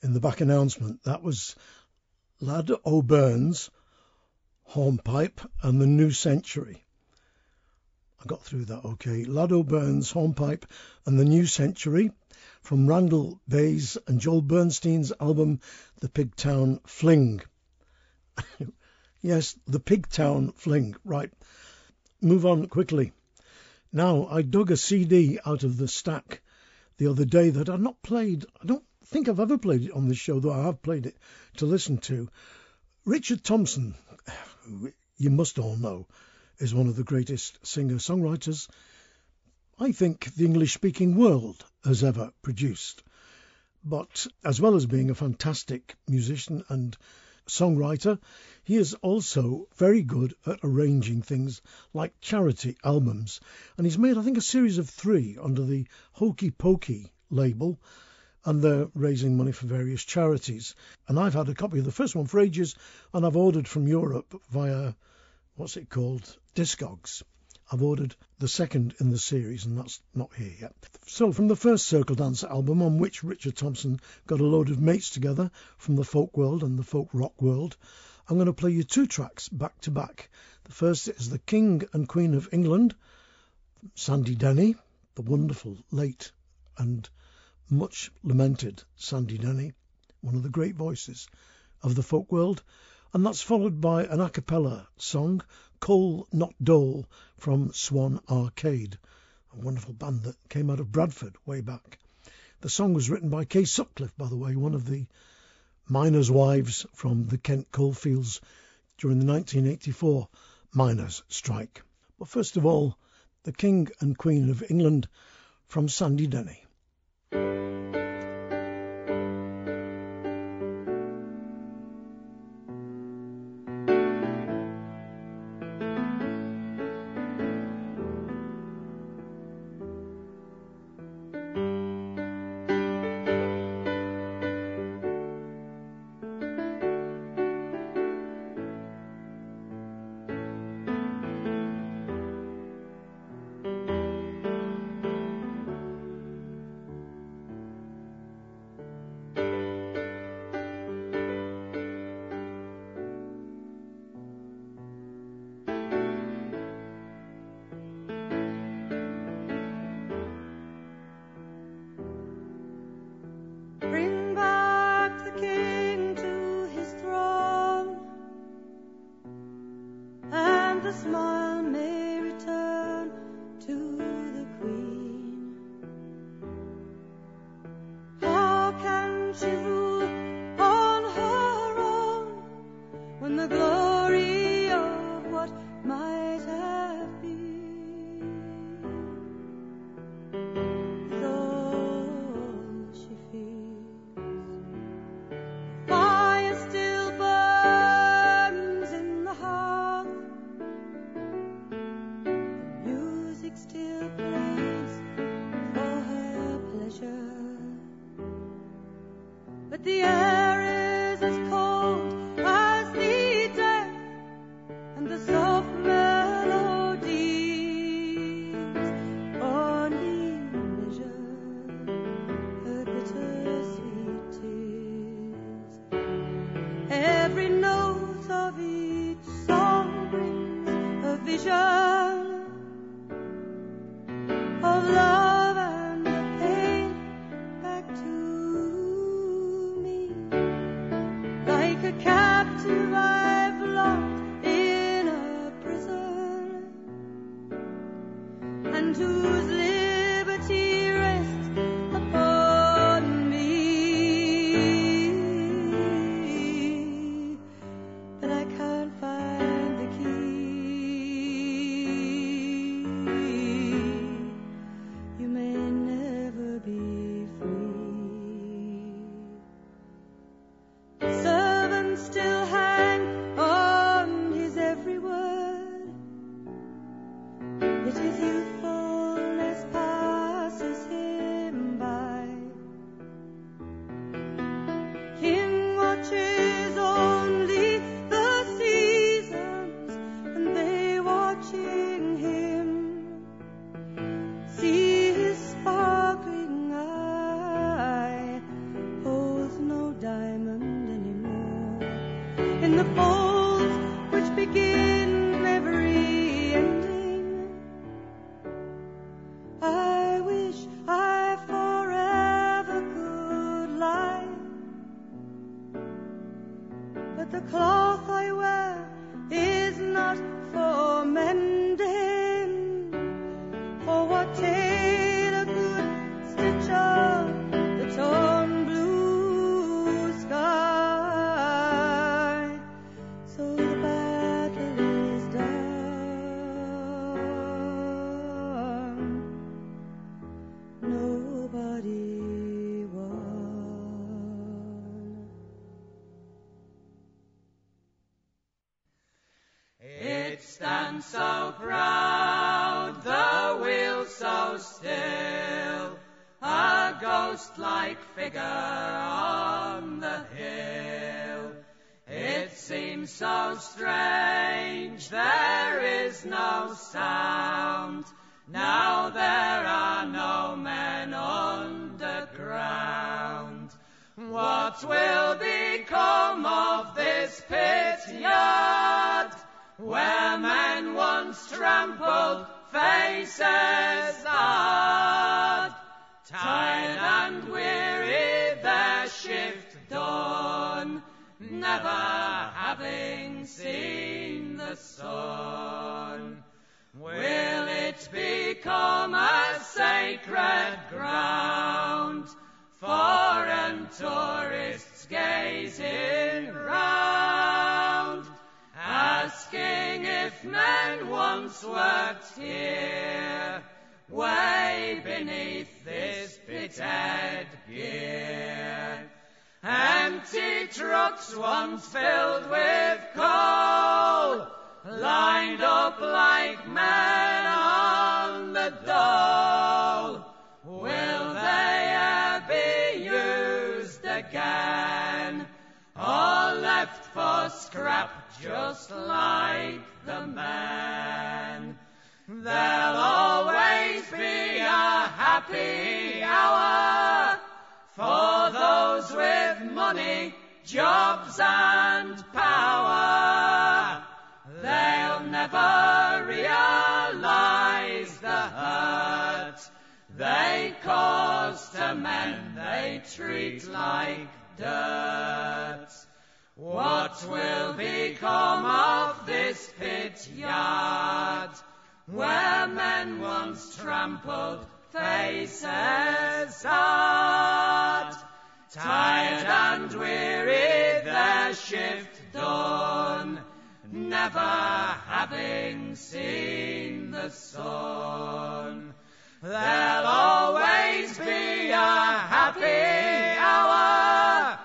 S1: in the back announcement. That was Lad O'Beirne's Hornpipe and the New Century. I got through that okay. Lad O'Beirne's Hornpipe and the New Century from Randal Bays and Joel Bernstein's album The Pigtown Fling. yes, The Pigtown Fling. Right. Move on quickly. Now, I dug a CD out of the stack the other day that I'd not played. I don't think I've ever played it on this show, though I have played it to listen to. Richard Thompson, you must all know, is one of the greatest singer songwriters I think the English speaking world has ever produced. But as well as being a fantastic musician and songwriter, he is also very good at arranging things like charity albums. And he's made, I think, a series of three under the Hokey Pokey label. And they're raising money for various charities. And I've had a copy of the first one for ages, and I've ordered from Europe via, what's it called? Discogs. I've ordered the second in the series, and that's not here yet. So, from the first Circle Dancer album, on which Richard Thompson got a load of mates together from the folk world and the folk rock world, I'm going to play you two tracks back to back. The first is The King and Queen of England, Sandy Denny, the wonderful, late, and much lamented Sandy Denny, one of the great voices of the folk world, and that's followed by an a cappella song Coal Not Dole from Swan Arcade, a wonderful band that came out of Bradford way back. The song was written by Kay Sutcliffe, by the way, one of the miners' wives from the Kent coalfields during the 1984 miners' strike. But first of all, the King and Queen of England from Sandy Denny.
S13: They cause to men they treat like dirt. What will become of this pit yard where men once trampled faces hard? Tired and weary, their shift done, never having seen the sun. There'll always be a happy hour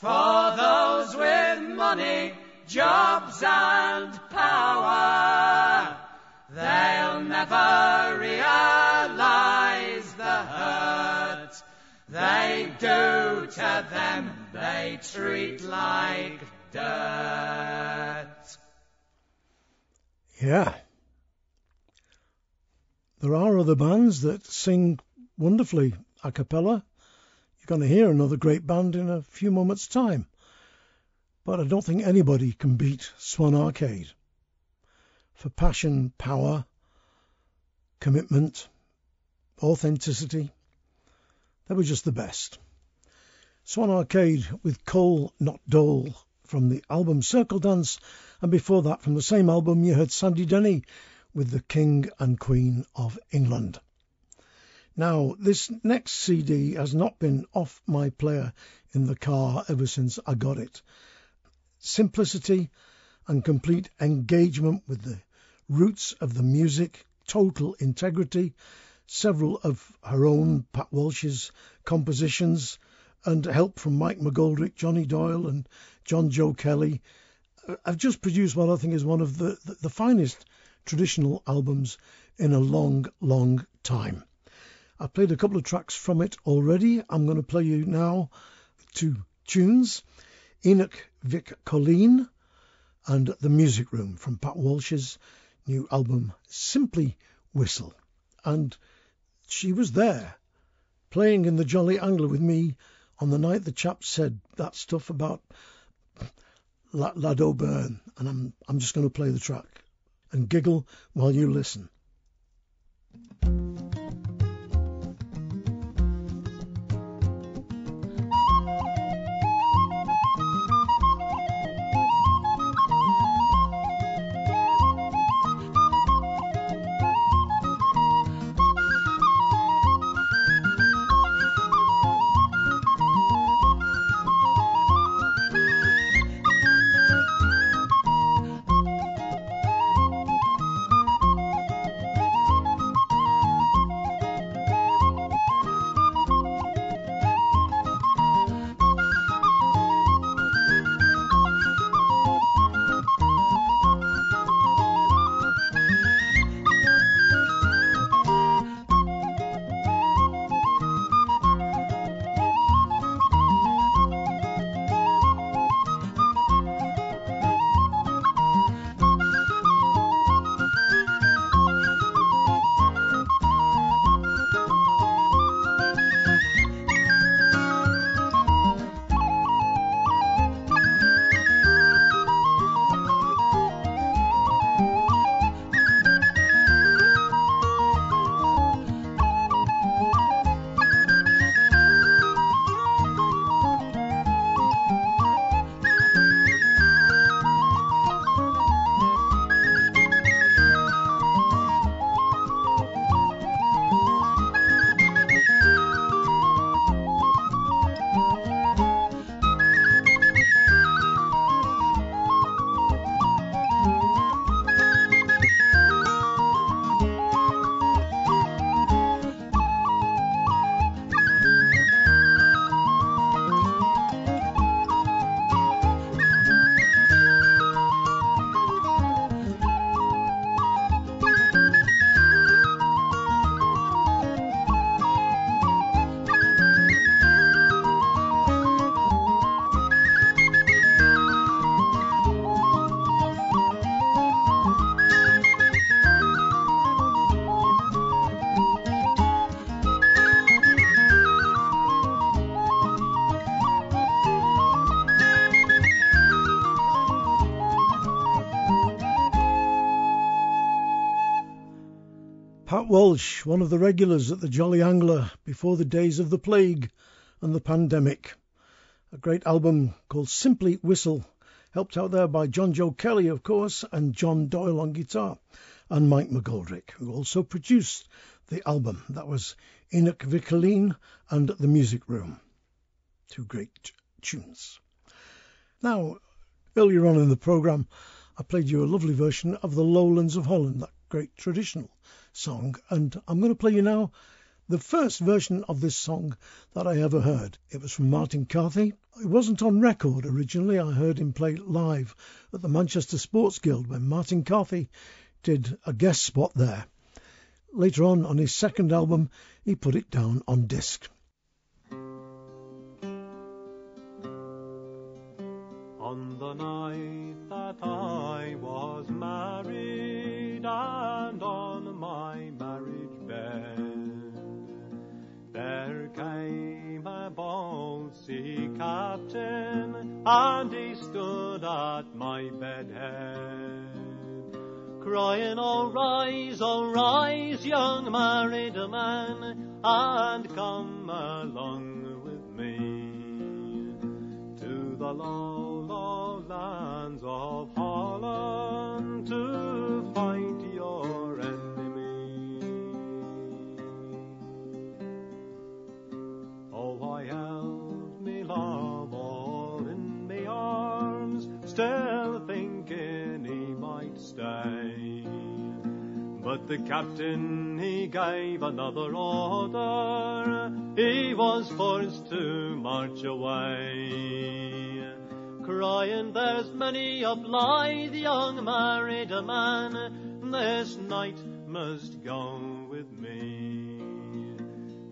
S13: for those with money, jobs and power. They'll never realize the hurt they do to them they treat like dirt.
S1: Yeah. There are other bands that sing wonderfully a cappella. You're going to hear another great band in a few moments' time. But I don't think anybody can beat Swan Arcade. For passion, power, commitment, authenticity, they were just the best. Swan Arcade with Coal Not Dole from the album Circle Dance, and before that from the same album you heard Sandy Denny with the King and Queen of England. Now, this next CD has not been off my player in the car ever since I got it. Simplicity and complete engagement with the roots of the music, total integrity, several of her own, Pat Walsh's compositions, and help from Mike McGoldrick, Johnny Doyle, and John Joe Kelly. Uh, I've just produced what I think is one of the, the, the finest traditional albums in a long, long time. I've played a couple of tracks from it already. I'm going to play you now two tunes Eanach Mhic Coilin and The Music Room from Pat Walsh's new album Simply Whistle. And she was there playing in the Jolly Angler with me on the night the chap said that stuff about La- Lad O'Beirne, and I'm I'm just going to play the track and giggle while you listen. Walsh, one of the regulars at the Jolly Angler before the days of the plague and the pandemic. A great album called Simply Whistle, helped out there by John Joe Kelly, of course, and John Doyle on guitar, and Mike McGoldrick, who also produced the album. That was Eanach Mhic Coilin and The Music Room. Two great tunes. Now, earlier on in the programme, I played you a lovely version of The Lowlands of Holland, that great traditional song, and I'm going to play you now the first version of this song that I ever heard. It was from Martin Carthy. It wasn't on record originally. I heard him play live at the Manchester Sports Guild when Martin Carthy did a guest spot there. Later on, on his second album, he put it down on disc.
S14: On the night that I captain and he stood at my bedhead, crying, Oh, rise, oh, rise, young married man, and come along with me to the low, low lands of Holland to But the captain he gave another order, he was forced to march away. Crying, there's many a blithe young married man, this night must go with me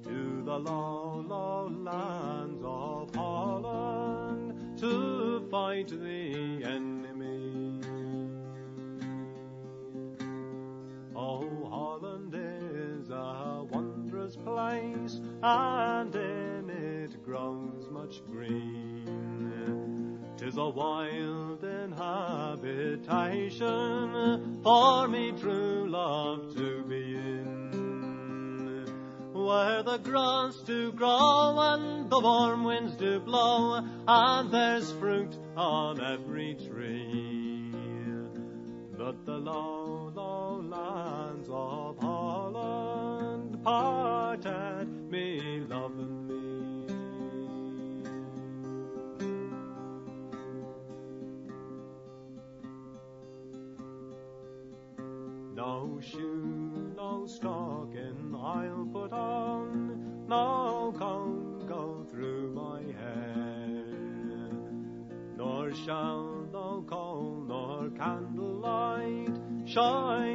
S14: to the low, low lands of Holland to fight the enemy. Holland is a wondrous place, and in it grows much green. Tis a wild habitation for me true love to be in. Where the grass do grow and the warm winds do blow, and there's fruit on every tree. But the lands of Holland love and me. No shoe, no stocking I'll put on, no comb go through my hair, nor shall no coal nor candlelight shine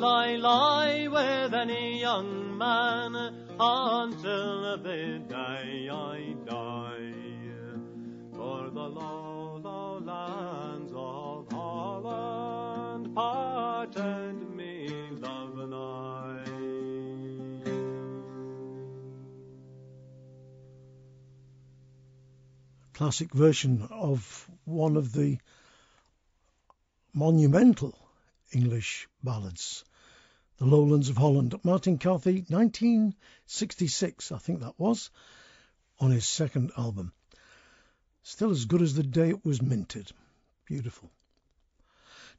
S14: will I lie with any young man until the day I die. For the low, low lands of Holland parted me, love and I.
S1: Classic version of one of the monumental English ballads, The Lowlands of Holland. Martin Carthy, 1966, I think that was, on his second album. Still as good as the day it was minted. Beautiful.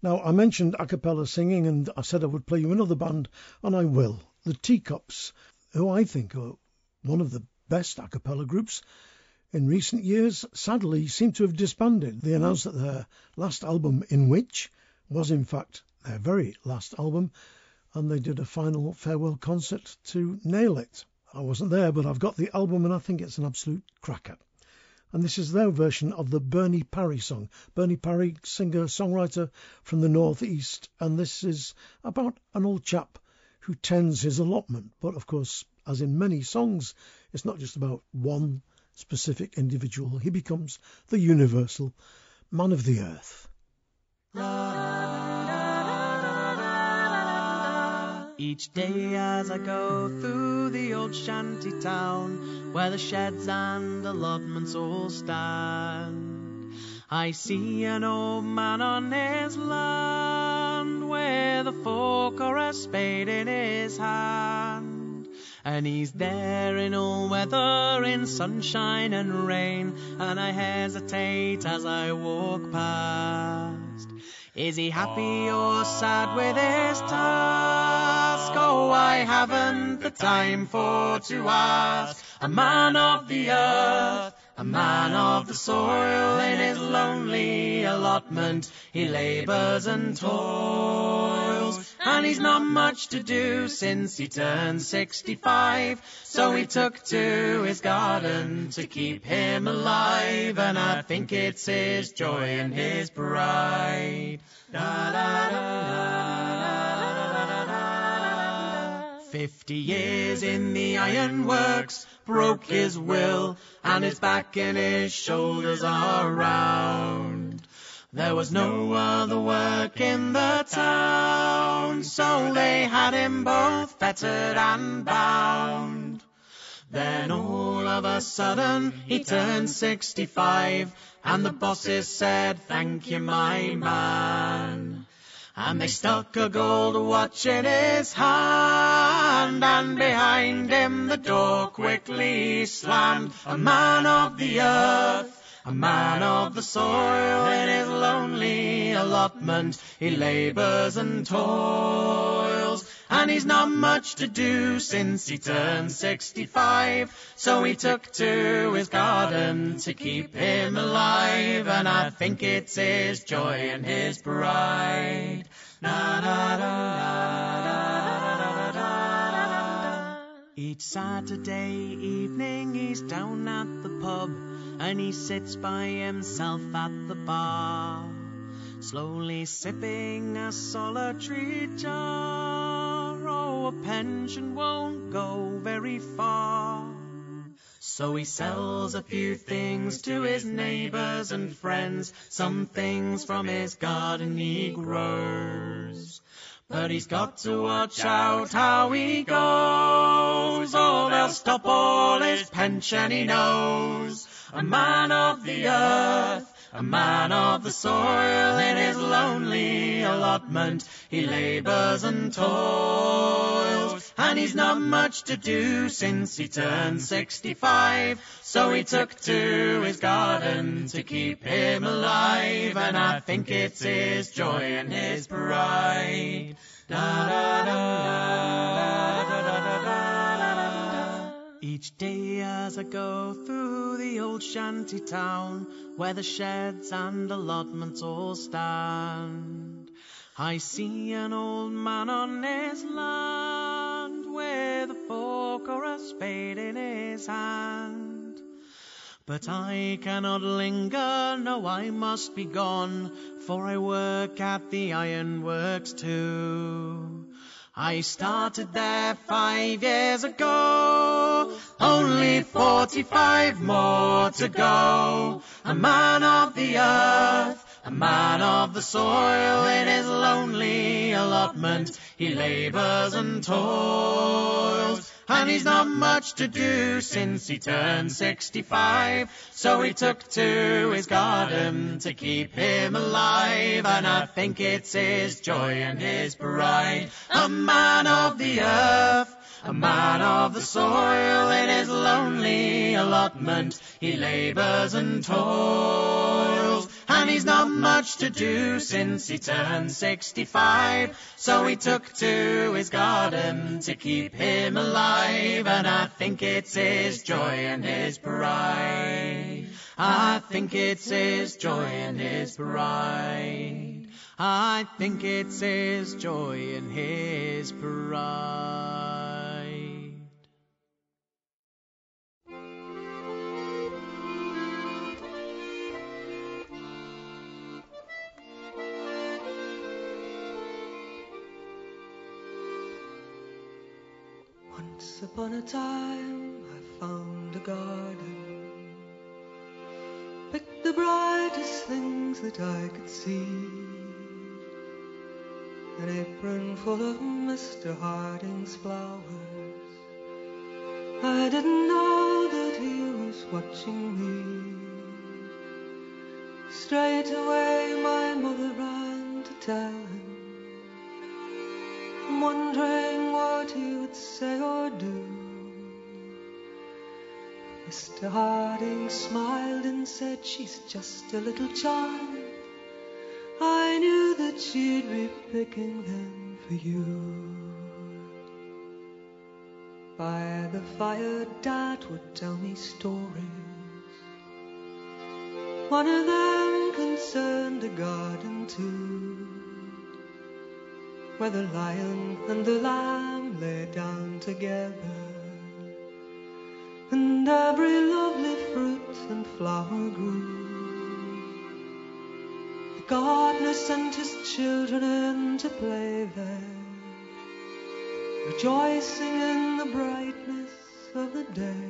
S1: Now, I mentioned a cappella singing, and I said I would play you another band, and I will. The Teacups, who I think are one of the best a cappella groups in recent years, sadly seem to have disbanded. They announced that their last album, In Which, was in fact their very last album, and they did a final farewell concert to nail it. I wasn't there, but I've got the album and I think it's an absolute cracker. And this is their version of the Bernie Parry song. Bernie Parry, singer songwriter from the Northeast, and this is about an old chap who tends his allotment. But of course, as in many songs, it's not just about one specific individual. He becomes the universal man of the earth.
S6: Each day as I go through the old shanty town where the sheds and allotments all stand, I see an old man on his land with a fork or a spade in his hand. And he's there in all weather, in sunshine and rain, and I hesitate as I walk past. Is he happy or sad with his task? Oh, I haven't the time for to ask. A man of the earth, a man of the soil, in his lonely allotment, he labours and toils. And he's not much to do since he turned 65, so he took to his garden to keep him alive, and I think it's his joy and his pride. Da, da, da, Fifty years in the ironworks broke his will, and his back and his shoulders are round. There was no other work in the town, so they had him both fettered and bound. Then all of a sudden he turned 65, and the bosses said, Thank you, my man. And they stuck a gold watch in his hand, and behind him the door quickly slammed. A man of the earth, a man of the soil, in his lonely allotment he labours and toils. And he's not much to do since he turned 65, so he took to his garden to keep him alive, and I think it's his joy and his pride. Na, da, da, Each Saturday evening he's down at the pub, and he sits by himself at the bar, slowly sipping a solitary jar. Oh, a pension won't go very far. So he sells a few things to his neighbors and friends, some things from his garden he grows. But he's got to watch out how he goes, or they'll stop all his pension he knows. a man of the earth. A man of the soil in his lonely allotment, he labours and toils. And he's not much to do since he turned 65. So he took to his garden to keep him alive. And I think it's his joy and his pride. Da, da, da. Each day as I go through the old shanty town where the sheds and allotments all stand, I see an old man on his land fork or a spade in his hand. But I cannot linger, no, I must be gone, for I work at the ironworks too. I started there five years ago, only forty-five more to go. A man of the earth, a man of the soil, in his lonely allotment, he labours and toils. And he's not much to do since he turned 65. So he took to his garden to keep him alive. And I think it's his joy and his pride. A man of the earth. A man of the soil in his lonely allotment, he labours and toils. He's not much to do since he turned 65. So he took to his garden to keep him alive. And I think it's his joy and his pride. I think it's his joy and his pride. I think it's his joy and his pride.
S15: Once upon a time I found a garden, picked the brightest things that I could see. An apron full of Mr. Harding's flowers. I didn't know that he was watching me. Straight away my mother ran to tell him wondering what would say or do. Mr. Harding smiled and said, She's just a little child. I knew that she'd be picking them for you. By the fire, Dad would tell me stories. One of them concerned a garden too where the lion and the lamb lay down together, and every lovely fruit and flower grew. The gardener sent his children in to play there, rejoicing in the brightness of the day.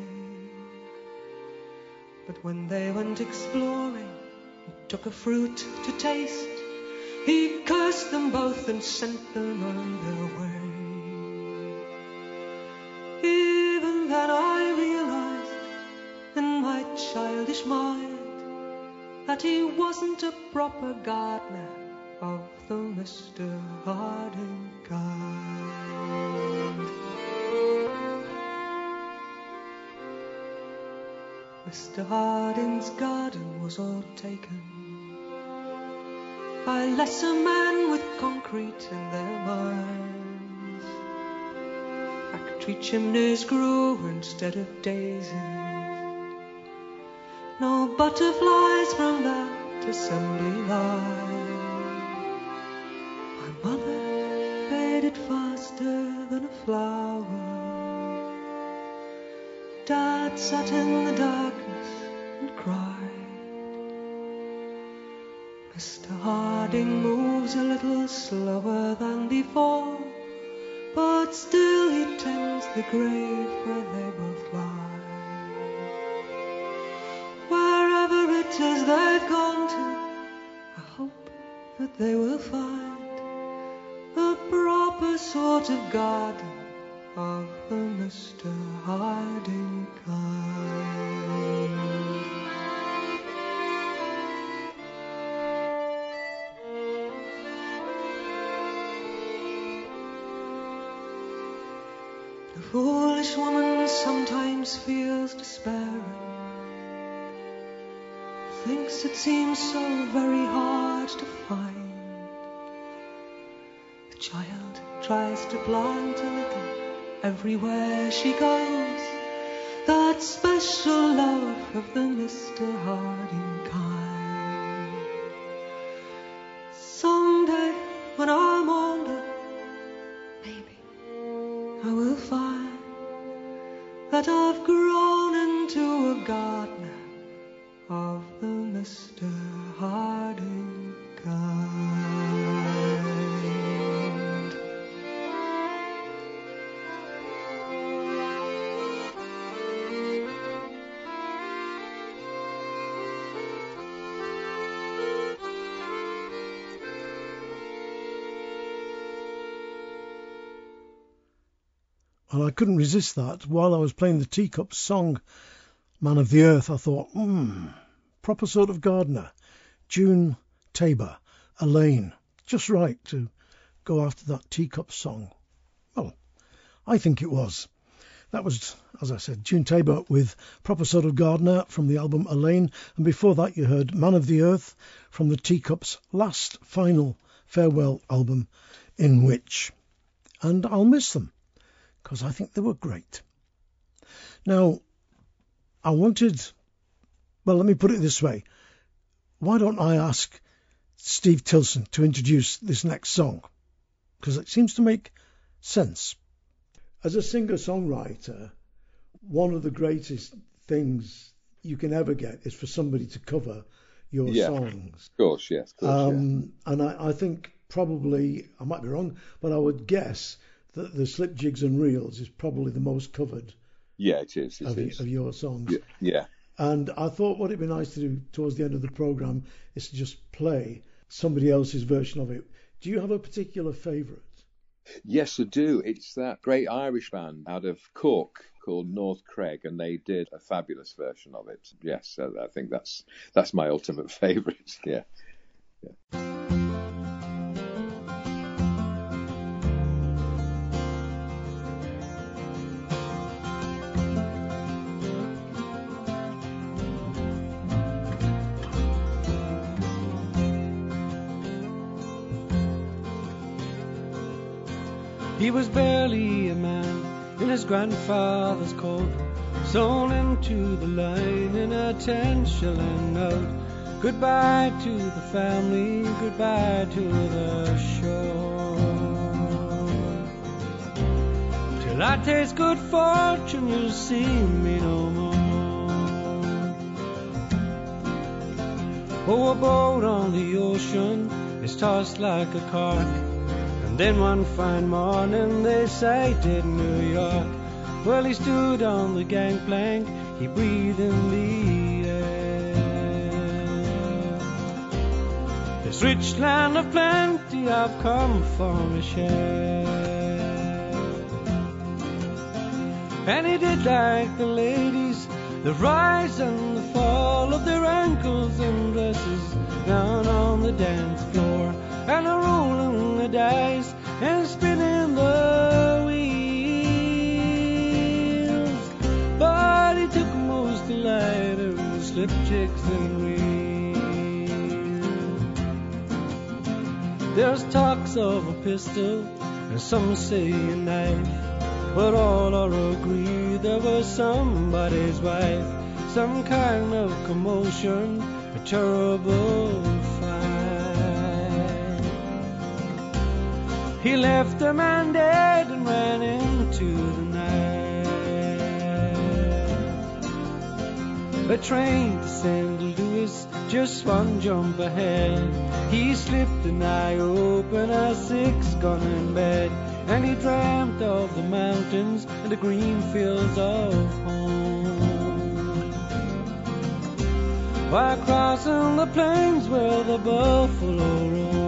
S15: But when they went exploring took a fruit to taste, he cursed them both and sent them on their way. Even then I realized in my childish mind that he wasn't a proper gardener of the Mr. Harding kind. Mr. Harding's garden was all taken by lesser men with concrete in their minds. Factory chimneys grew instead of daisies. No butterflies from that assembly line. My mother faded faster than a flower. Dad sat in the darkness Harding moves a little slower than before, but still he tends the grave where they both lie. Wherever it is they've gone to, I hope that they will find a proper sort of garden of the Mr. Harding kind. Foolish woman sometimes feels despairing. Thinks it seems so very hard to find. The child tries to plant a little everywhere she goes. That special love of the Mr. Harding
S1: couldn't resist that. While I was playing the Teacups song, Man of the Earth, I thought, hmm, proper sort of gardener. June Tabor, Aleyn. Just right to go after that Teacups song. Well, I think it was. That was, as I said, June Tabor with Proper Sort of Gardener from the album Aleyn. And before that, you heard Man of the Earth from the Teacups' last final farewell album, In Which. And I'll miss them because I think they were great. Now, I wanted, well, let me put it this way. Why don't I ask Steve Tilston to introduce this next song? Because it seems to make sense. As a singer songwriter, one of the greatest things you can ever get is for somebody to cover your
S10: Yeah.
S1: songs.
S10: Of course, yes. Of course, yeah.
S1: Um, and I, I think probably, I might be wrong, but I would guess that the Slip Jigs and Reels is probably the most covered
S10: Yeah, it is. It
S1: of,
S10: is.
S1: of your songs.
S10: Yeah, yeah.
S1: And I thought what it'd be nice to do towards the end of the programme is to just play somebody else's version of it. Do you have a particular favourite?
S10: Yes, I do. It's that great Irish band out of Cork called North Cregg, and they did a fabulous version of it. Yes, I think that's that's my ultimate favourite. Yeah.
S16: He was barely a man in his grandfather's coat, sewn into the line in a ten shilling note. Goodbye to the family, goodbye to the shore. Till I taste good fortune, you'll see me no more. Oh, a boat on the ocean is tossed like a cork. And then one fine morning they sighted New York. Well, he stood on the gangplank, he breathed in the air. This rich land of plenty, I've come for a share. And he did like the ladies, the rise and the fall of their ankles and dresses down on the dance floor, and a rolling the dice and spinning the wheels. But he took most delight in slip jigs and reels. There's talks of a pistol and some say a knife. But all are agreed there was somebody's wife, some kind of commotion, a terrible He left a man dead and ran into the night. A train to St. Louis, just one jump ahead. He slipped an eye open, a six gun in bed. And he dreamt of the mountains and the green fields of home. While crossing the plains where the buffalo roam.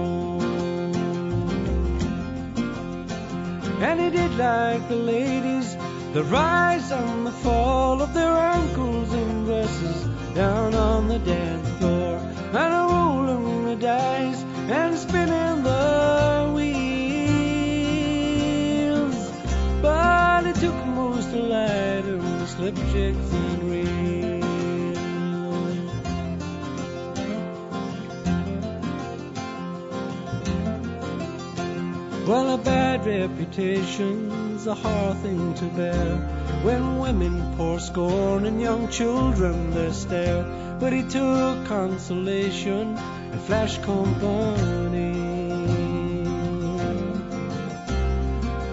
S16: And he did like the ladies, the rise and the fall of their ankles and dresses down on the dance floor. And a rolling the dice and spinning the wheels. But he took most delight in the slipjigs and Well, a bad reputation's a hard thing to bear when women pour scorn and young children they stare. But he took consolation in flash company.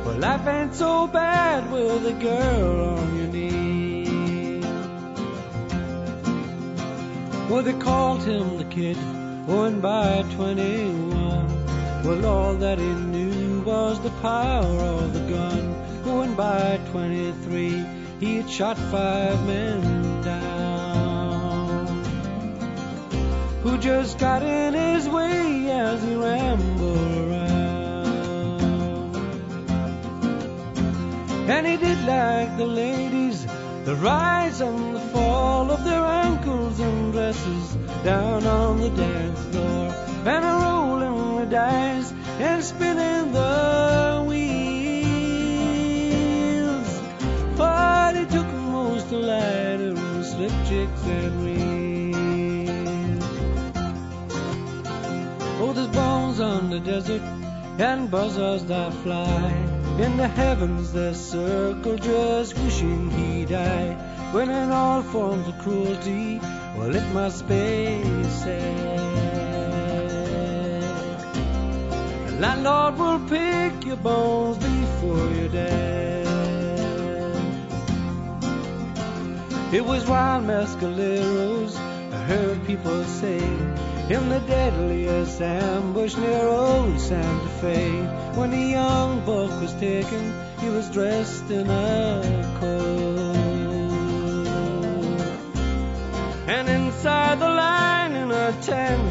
S16: Well, life ain't so bad with a girl on your knee. Well, they called him the kid, going by 21. Well, all that he knew was the power of the gun. Going by 23, he had shot five men down. Who just got in his way as he rambled around. And he did like the ladies, the rise and the fall of their ankles and dresses down on the dance floor. And a rolling the dice and spinning the wheels. But it took most delight in slip jigs and reels. Oh, there's bones on the desert and buzzards that fly. In the heavens they circle just wishing he died. When in all forms of cruelty, well it must be said. Landlord will pick your bones before you're dead. It was wild mescaleros, I heard people say, in the deadliest ambush near old Santa Fe. When the young buck was taken, he was dressed in a coat. And inside the line in a ten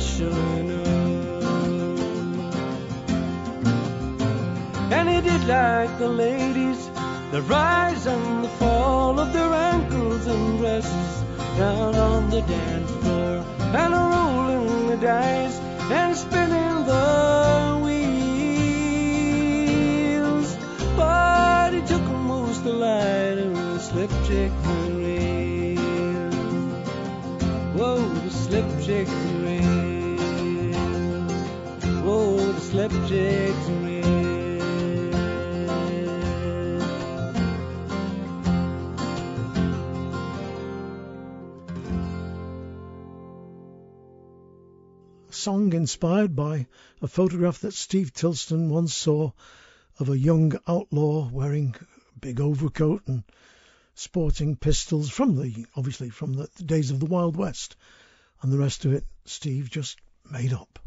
S16: And he did like the ladies, the rise and the fall of their ankles and dresses down on the dance floor and rolling the dice and spinning the wheels. But he took most delight in the slip jig and reel. Whoa, the slip jig and reel. Whoa, the slip jigs and reel.
S1: Song inspired by a photograph that Steve Tilston once saw of a young outlaw wearing a big overcoat and sporting pistols from the obviously from the, the days of the Wild West, and the rest of it Steve just made up,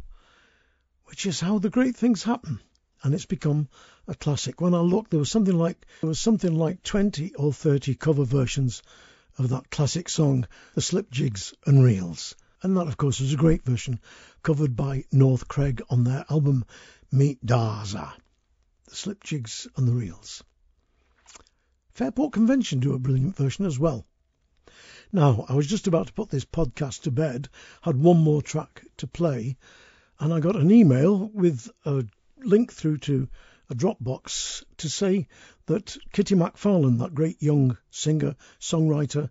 S1: which is how the great things happen, and it's become a classic. When I looked, there was something like there was something like twenty or thirty cover versions of that classic song, The Slip Jigs and Reels. And that, of course, was a great version covered by North Cregg on their album Meet Daza, The Slip Jigs and the Reels. Fairport Convention do a brilliant version as well. Now, I was just about to put this podcast to bed, had one more track to play, and I got an email with a link through to a Dropbox to say that Kitty McFarlane, that great young singer, songwriter,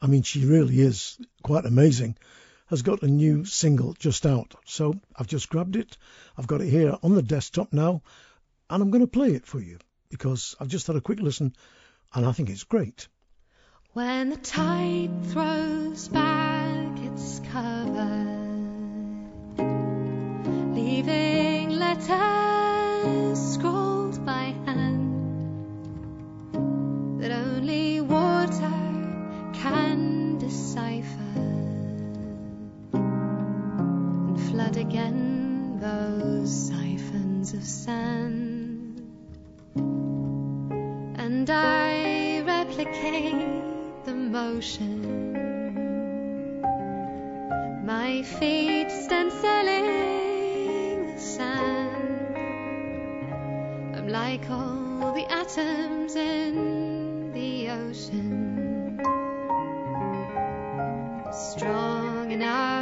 S1: I mean, she really is quite amazing, has got a new single just out. So I've just grabbed it. I've got it here on the desktop now, and I'm going to play it for you because I've just had a quick listen and I think it's great.
S17: When the tide throws back its cover, leaving letters scrawled by hand that only water can decipher, flood again those siphons of sand, and I replicate the motion. My feet stenciling the sand. I'm like all the atoms in the ocean, strong enough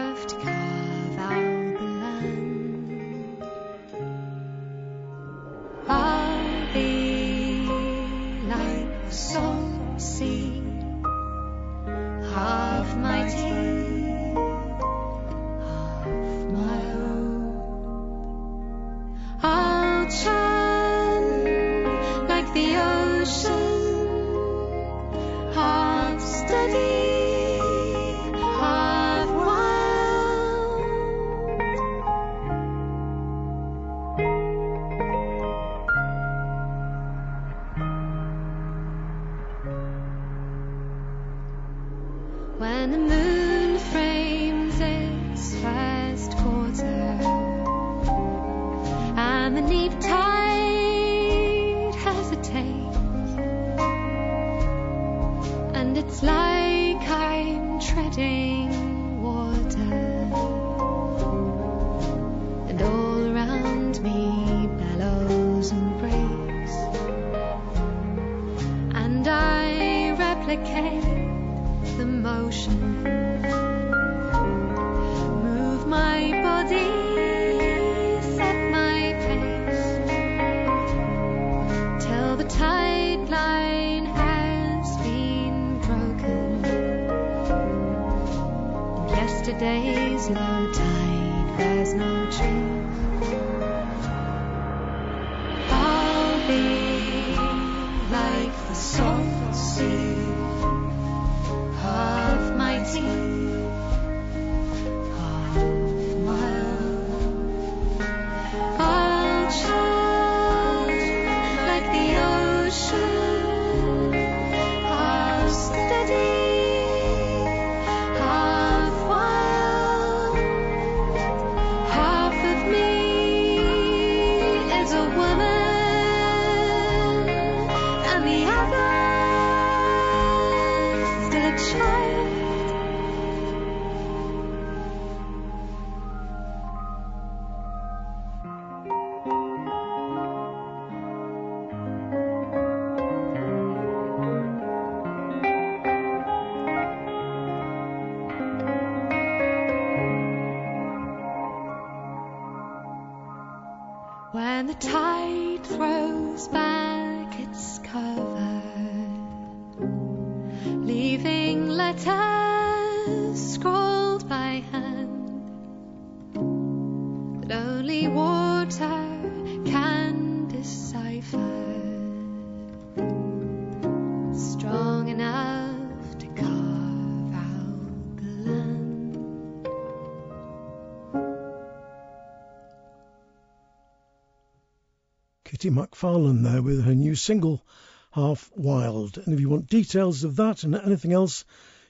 S1: McFarlane there with her new single, Half Wild. And if you want details of that and anything else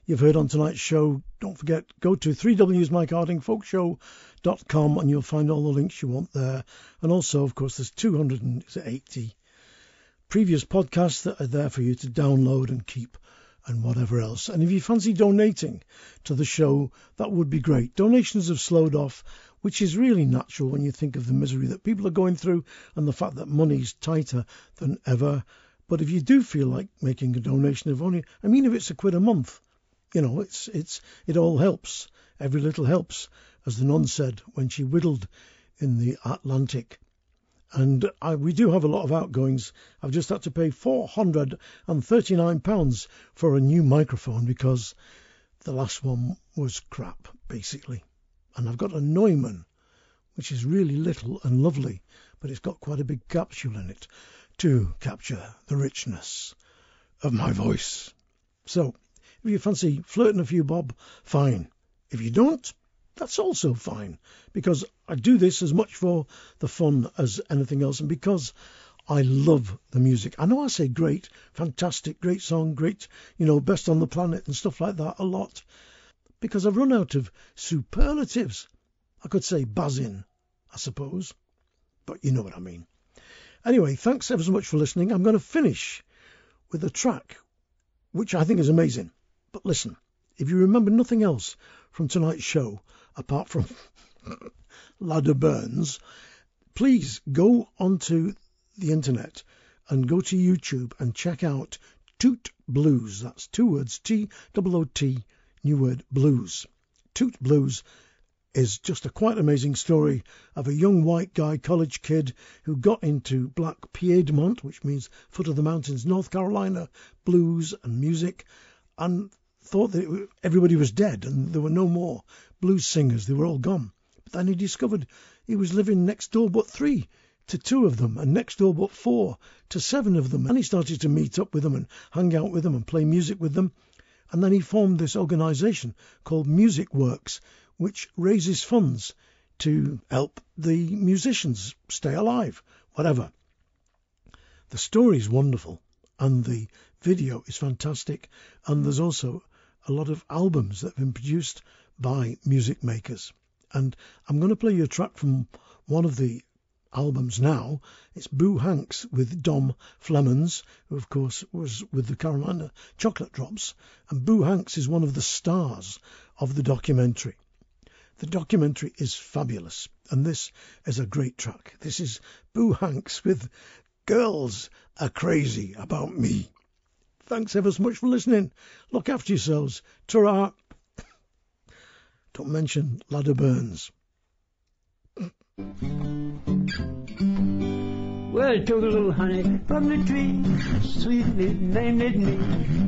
S1: you've heard on tonight's show, don't forget, go to 3wsmikehardingfolkshow.com and you'll find all the links you want there. And also, of course, there's 280 previous podcasts that are there for you to download and keep and whatever else. And if you fancy donating to the show, that would be great. Donations have slowed off, which is really natural when you think of the misery that people are going through and the fact that money's tighter than ever. But if you do feel like making a donation of only, I mean, if it's a quid a month, you know, it's it's it all helps. Every little helps, as the nun said when she whittled in the Atlantic. And I, we do have a lot of outgoings. I've just had to pay £439 for a new microphone because the last one was crap, basically. And I've got a Neumann, which is really little and lovely, but it's got quite a big capsule in it to capture the richness of my voice. So, if you fancy flirting a few bob, fine. If you don't, that's also fine because I do this as much for the fun as anything else and because I love the music. I know I say great, fantastic, great song, great, you know, best on the planet and stuff like that a lot because I've run out of superlatives. I could say buzzing, I suppose, but you know what I mean. Anyway, thanks ever so much for listening. I'm going to finish with a track which I think is amazing. But listen, if you remember nothing else from tonight's show, apart from Ladder Burns, please go onto the internet and go to YouTube and check out Toot Blues. That's two words, T O O T, new word, blues. Toot Blues is just a quite amazing story of a young white guy, college kid, who got into Black Piedmont, which means foot of the mountains, North Carolina, blues and music, and thought that everybody was dead and there were no more blues singers. They were all gone. But then he discovered he was living next door but three to two of them, and next door but four to seven of them. And he started to meet up with them and hang out with them and play music with them. And then he formed this organisation called Music Works, which raises funds to help the musicians stay alive, whatever. The story is wonderful, and the video is fantastic, and there's also a lot of albums that have been produced by music makers. And I'm going to play you a track from one of the albums now. It's Boo Hanks with Dom Flemons, who of course was with the Carolina Chocolate Drops. And Boo Hanks is one of the stars of the documentary. The documentary is fabulous, and this is a great track. This is Boo Hanks with Girls Are Crazy About Me. Thanks ever so much for listening. Look after yourselves. ta Don't mention Ladder Burns.
S18: Well, it took a little honey from the tree, sweetly named it me.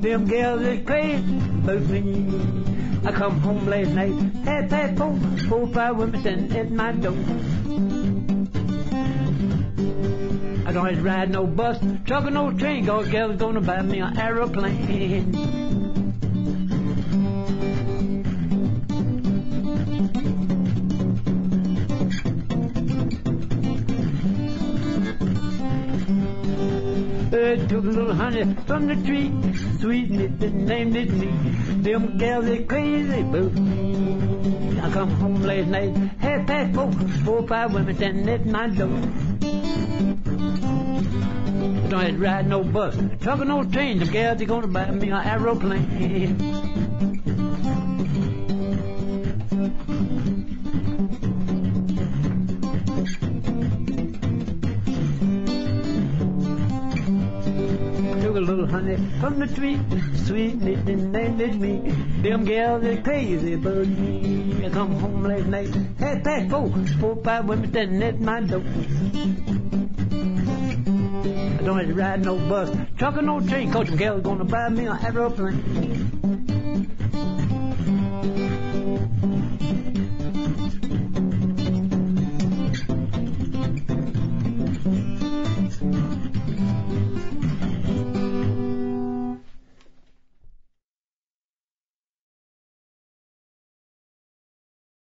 S18: Them gals is crazy about me. I come home last night, half past four, four five women standing at my door. I don't ride no bus, truck or no train, cause gonna buy me an aeroplane. Took a little honey from the tree, sweetened it and named it me. Them gals are crazy me. I come home last night, half past four, four five women standing at my door. Don't have to ride no bus, truck no train. Them gals are gonna buy me an aeroplane. From the tree, sweetened it and named it me. Them gals are crazy about me. I come home last night, half past four, four five women standing at my door. I don't have to ride no bus, truck or no train, them gals gonna buy me an aeroplane.